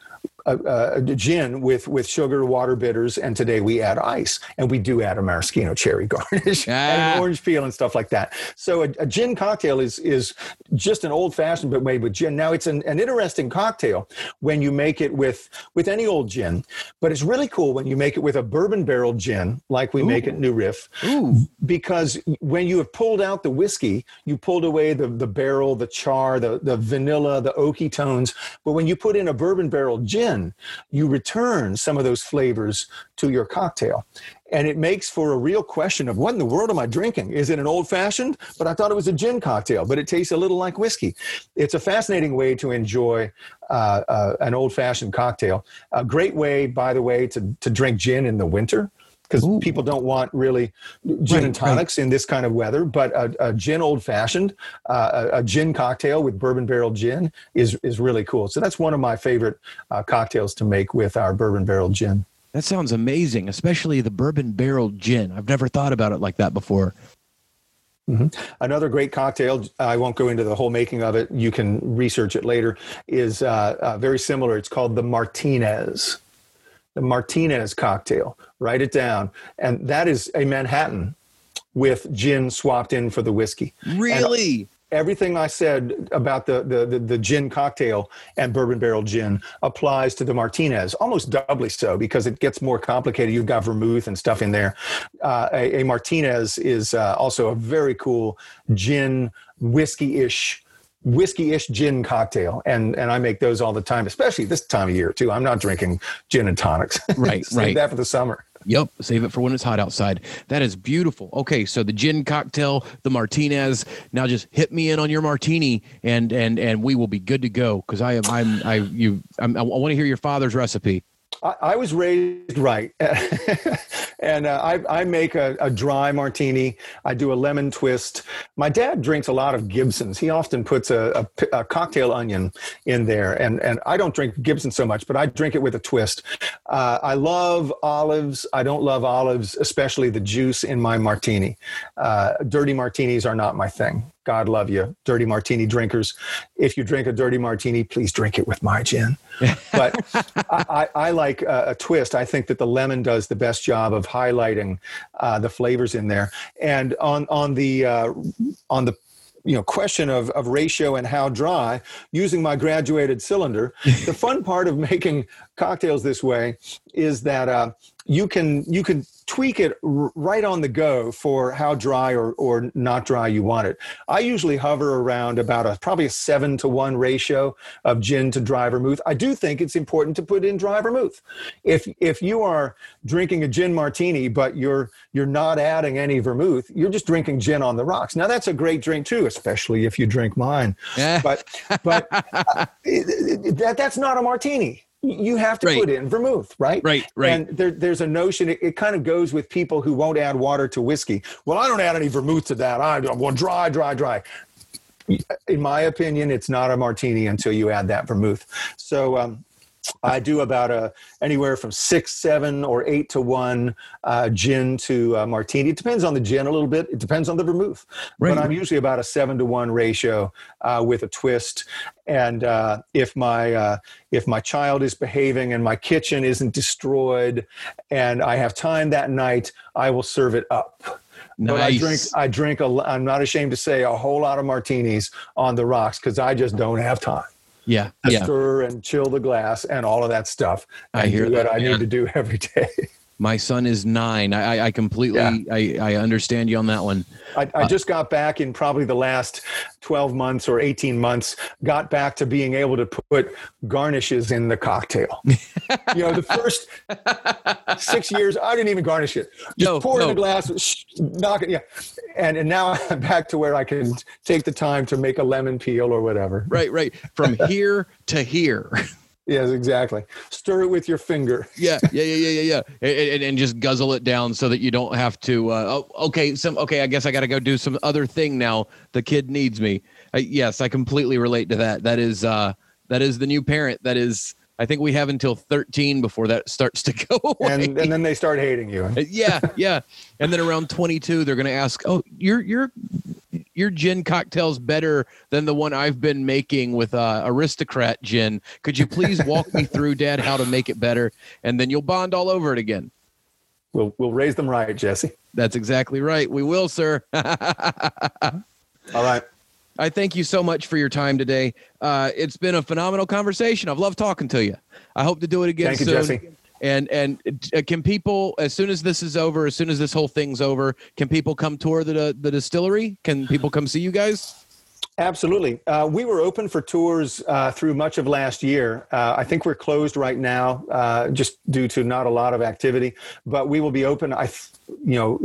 a, a, gin with with sugar, water, bitters, and today we add ice, and we do add a maraschino cherry garnish ah. and orange peel and stuff like that. So a, a, gin cocktail is is just an old fashioned but made with gin. Now it's an, an interesting cocktail when you make it with with any old gin, but it's really cool when you make it with a bourbon barrel gin like we Ooh. make at New Riff, Ooh. because when you have pulled out the whiskey, you pulled away the the barrel, the char, the the vanilla, the oaky tones. But when you put in a bourbon barrel gin you return some of those flavors to your cocktail. And it makes for a real question of what in the world am I drinking? Is it an old fashioned? But I thought it was a gin cocktail, but it tastes a little like whiskey. It's a fascinating way to enjoy uh, uh, an old fashioned cocktail. A great way, by the way, to, to drink gin in the winter because people don't want really gin right, and tonics right. in this kind of weather. But a, a gin old fashioned, uh, a, a, gin cocktail with bourbon barrel gin is is really cool. So that's one of my favorite uh, cocktails to make with our bourbon barrel gin. That sounds amazing, especially the bourbon barrel gin. I've never thought about it like that before. Mm-hmm. Another great cocktail, I won't go into the whole making of it, you can research it later, is uh, uh very similar. It's called the Martinez the Martinez cocktail. Write it down. And that is a Manhattan with gin swapped in for the whiskey. Really? And everything I said about the, the, the, the, gin cocktail and bourbon barrel gin applies to the Martinez, almost doubly so because it gets more complicated. You've got vermouth and stuff in there. Uh, a, a, Martinez is uh, also a very cool gin, whiskey ish whiskey-ish gin cocktail and and I make those all the time especially this time of year too I'm not drinking gin and tonics right right that for the summer Yep, save it for when it's hot outside. That is beautiful. Okay, so the gin cocktail, the Martinez. Now just hit me in on your martini, and and and we will be good to go. Because I am I'm I you I'm, I want to hear your father's recipe. I, I was raised right, and uh, I, I, make a, a, dry martini. I do a lemon twist. My dad drinks a lot of Gibsons. He often puts a, a, a, cocktail onion in there, and and I don't drink Gibson so much, but I drink it with a twist. Uh, I love olives. I don't love olives, especially the juice in my martini. Uh, dirty martinis are not my thing. God love you, dirty martini drinkers. If you drink a dirty martini, please drink it with my gin. But I, I, like a, a, twist. I think that the lemon does the best job of highlighting uh, the flavors in there. And on on the uh, on the you know question of, of ratio and how dry using my graduated cylinder the fun part of making cocktails this way is that uh, you can you can tweak it r- right on the go for how dry or, or not dry you want it. I usually hover around about a probably a seven to one ratio of gin to dry vermouth. I do think it's important to put in dry vermouth. If if you are drinking a gin martini but you're you're not adding any vermouth, you're just drinking gin on the rocks. Now that's a great drink too, especially if you drink mine. but but uh, that that's not a martini you have to right. put in vermouth, right? Right, right. And there, there's a notion, it, it, kind of goes with people who won't add water to whiskey. Well, I don't add any vermouth to that. I want dry, dry, dry. In my opinion, it's not a martini until you add that vermouth. So, um, I do about a anywhere from six, seven, or eight to one uh, gin to uh, martini. It depends on the gin a little bit. It depends on the vermouth, Right. but I'm usually about a seven to one ratio uh, with a twist. And uh, if my uh, if my child is behaving and my kitchen isn't destroyed, and I have time that night, I will serve it up. But I drink. I drink. A, I'm not ashamed to say a whole lot of martinis on the rocks because I just don't have time Yeah. Yeah. stir and chill the glass and all of that stuff. I hear that, I man. need to do every day. My son is nine. I, I, completely, Yeah. I, I understand you on that one. I, I uh, just got back in probably the last 12 months or 18 months, got back to being able to put garnishes in the cocktail. you know, the first six years, I didn't even garnish it. Just No, pour it in no. a glass, sh- knock it. Yeah. And, and now I'm back to where I can take the time to make a lemon peel or whatever. Right, right. From here to here. Yes, exactly. Stir it with your finger. Yeah, yeah, yeah, yeah, yeah, yeah. And, and, and just guzzle it down so that you don't have to. Uh, oh, okay, some. Okay, I guess I got to go do some other thing now. The kid needs me. I, yes, I completely relate to that. That is, uh, that is the new parent. That is. I think we have until 13 before that starts to go away. And, and then they start hating you. Uh, yeah, yeah. And then around 22, they're going to ask, "Oh, your your your gin cocktail's better than the one I've been making with uh, aristocrat gin. Could you please walk me through, Dad, how to make it better?" And then you'll bond all over it again. We'll, we'll raise them right, Jesse. That's exactly right. We will, sir. All right. I thank you so much for your time today. Uh, it's been a phenomenal conversation. I've loved talking to you. I hope to do it again Thank you, soon. Jesse. And and uh, can people, as soon as this is over, as soon as this whole thing's over, can people come tour the the distillery? Can people come see you guys? Absolutely. Uh, we were open for tours uh, through much of last year. Uh, I think we're closed right now uh, just due to not a lot of activity, but we will be open. I, th- you know,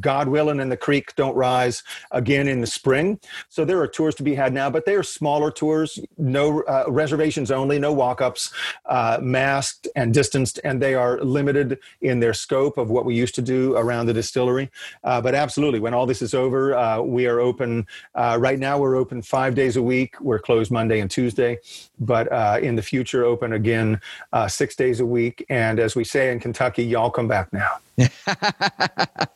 God willing, and the creek don't rise again in the spring. So there are tours to be had now, but they are smaller tours, no uh, reservations only, no walk ups, uh, masked and distanced, and they are limited in their scope of what we used to do around the distillery. But absolutely, when all this is over, we are open. Right now, we're open five days a week. We're closed Monday and Tuesday, but uh, in the future, open again uh, six days a week. And as we say in Kentucky, y'all come back now.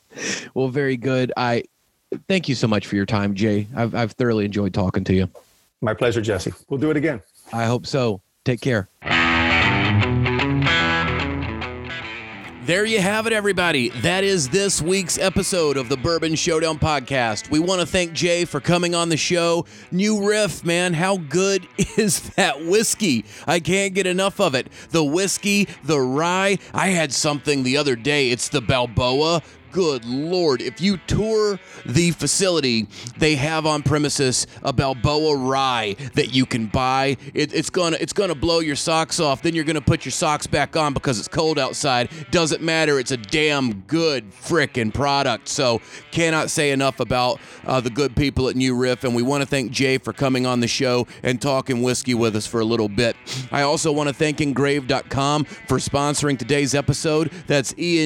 well, very good. I thank you so much for your time, Jay. I've I've thoroughly enjoyed talking to you. My pleasure, Jesse. We'll do it again. I hope so. Take care. There you have it, everybody. That is this week's episode of the Bourbon Showdown podcast. We want to thank Jay for coming on the show. New riff, man. How good is that whiskey? I can't get enough of it. The whiskey, the rye. I had something the other day. It's the Balboa. Good Lord. If you tour the facility, they have on premises a Balboa rye that you can buy. It, it's gonna it's gonna blow your socks off. Then you're gonna put your socks back on because it's cold outside. Doesn't matter. It's a damn good frickin' product. So cannot say enough about uh, the good people at New Riff. And we want to thank Jay for coming on the show and talking whiskey with us for a little bit. I also want to thank Engrvd.com for sponsoring today's episode. That's E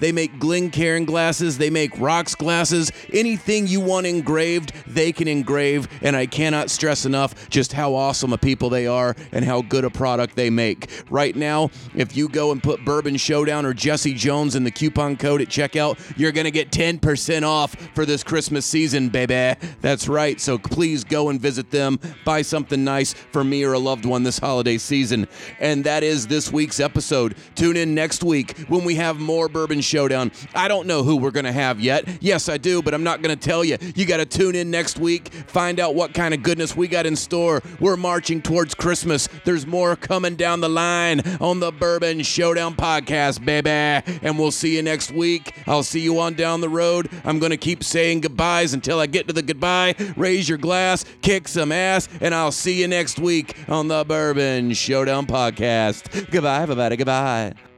They make Glencairn glasses, they make rocks glasses, anything you want engraved, they can engrave. And I cannot stress enough just how awesome a people they are and how good a product they make. Right now, if you go and put Bourbon Showdown or Jesse Jones in the coupon code at checkout, you're going to get 10% off for this Christmas season, baby. That's right. So please go and visit them, buy something nice for me or a loved one this holiday season. And that is this week's episode. Tune in next week when we have more Bourbon Showdown. I don't know who we're going to have yet. Yes, I do, but I'm not going to tell you. You got to tune in next week, find out what kind of goodness we got in store. We're marching towards Christmas. There's more coming down the line on the Bourbon Showdown podcast, baby. And we'll see you next week. I'll see you on down the road. I'm going to keep saying goodbyes until I get to the goodbye. Raise your glass, kick some ass, and I'll see you next week on the Bourbon Showdown podcast. Goodbye, everybody. Goodbye.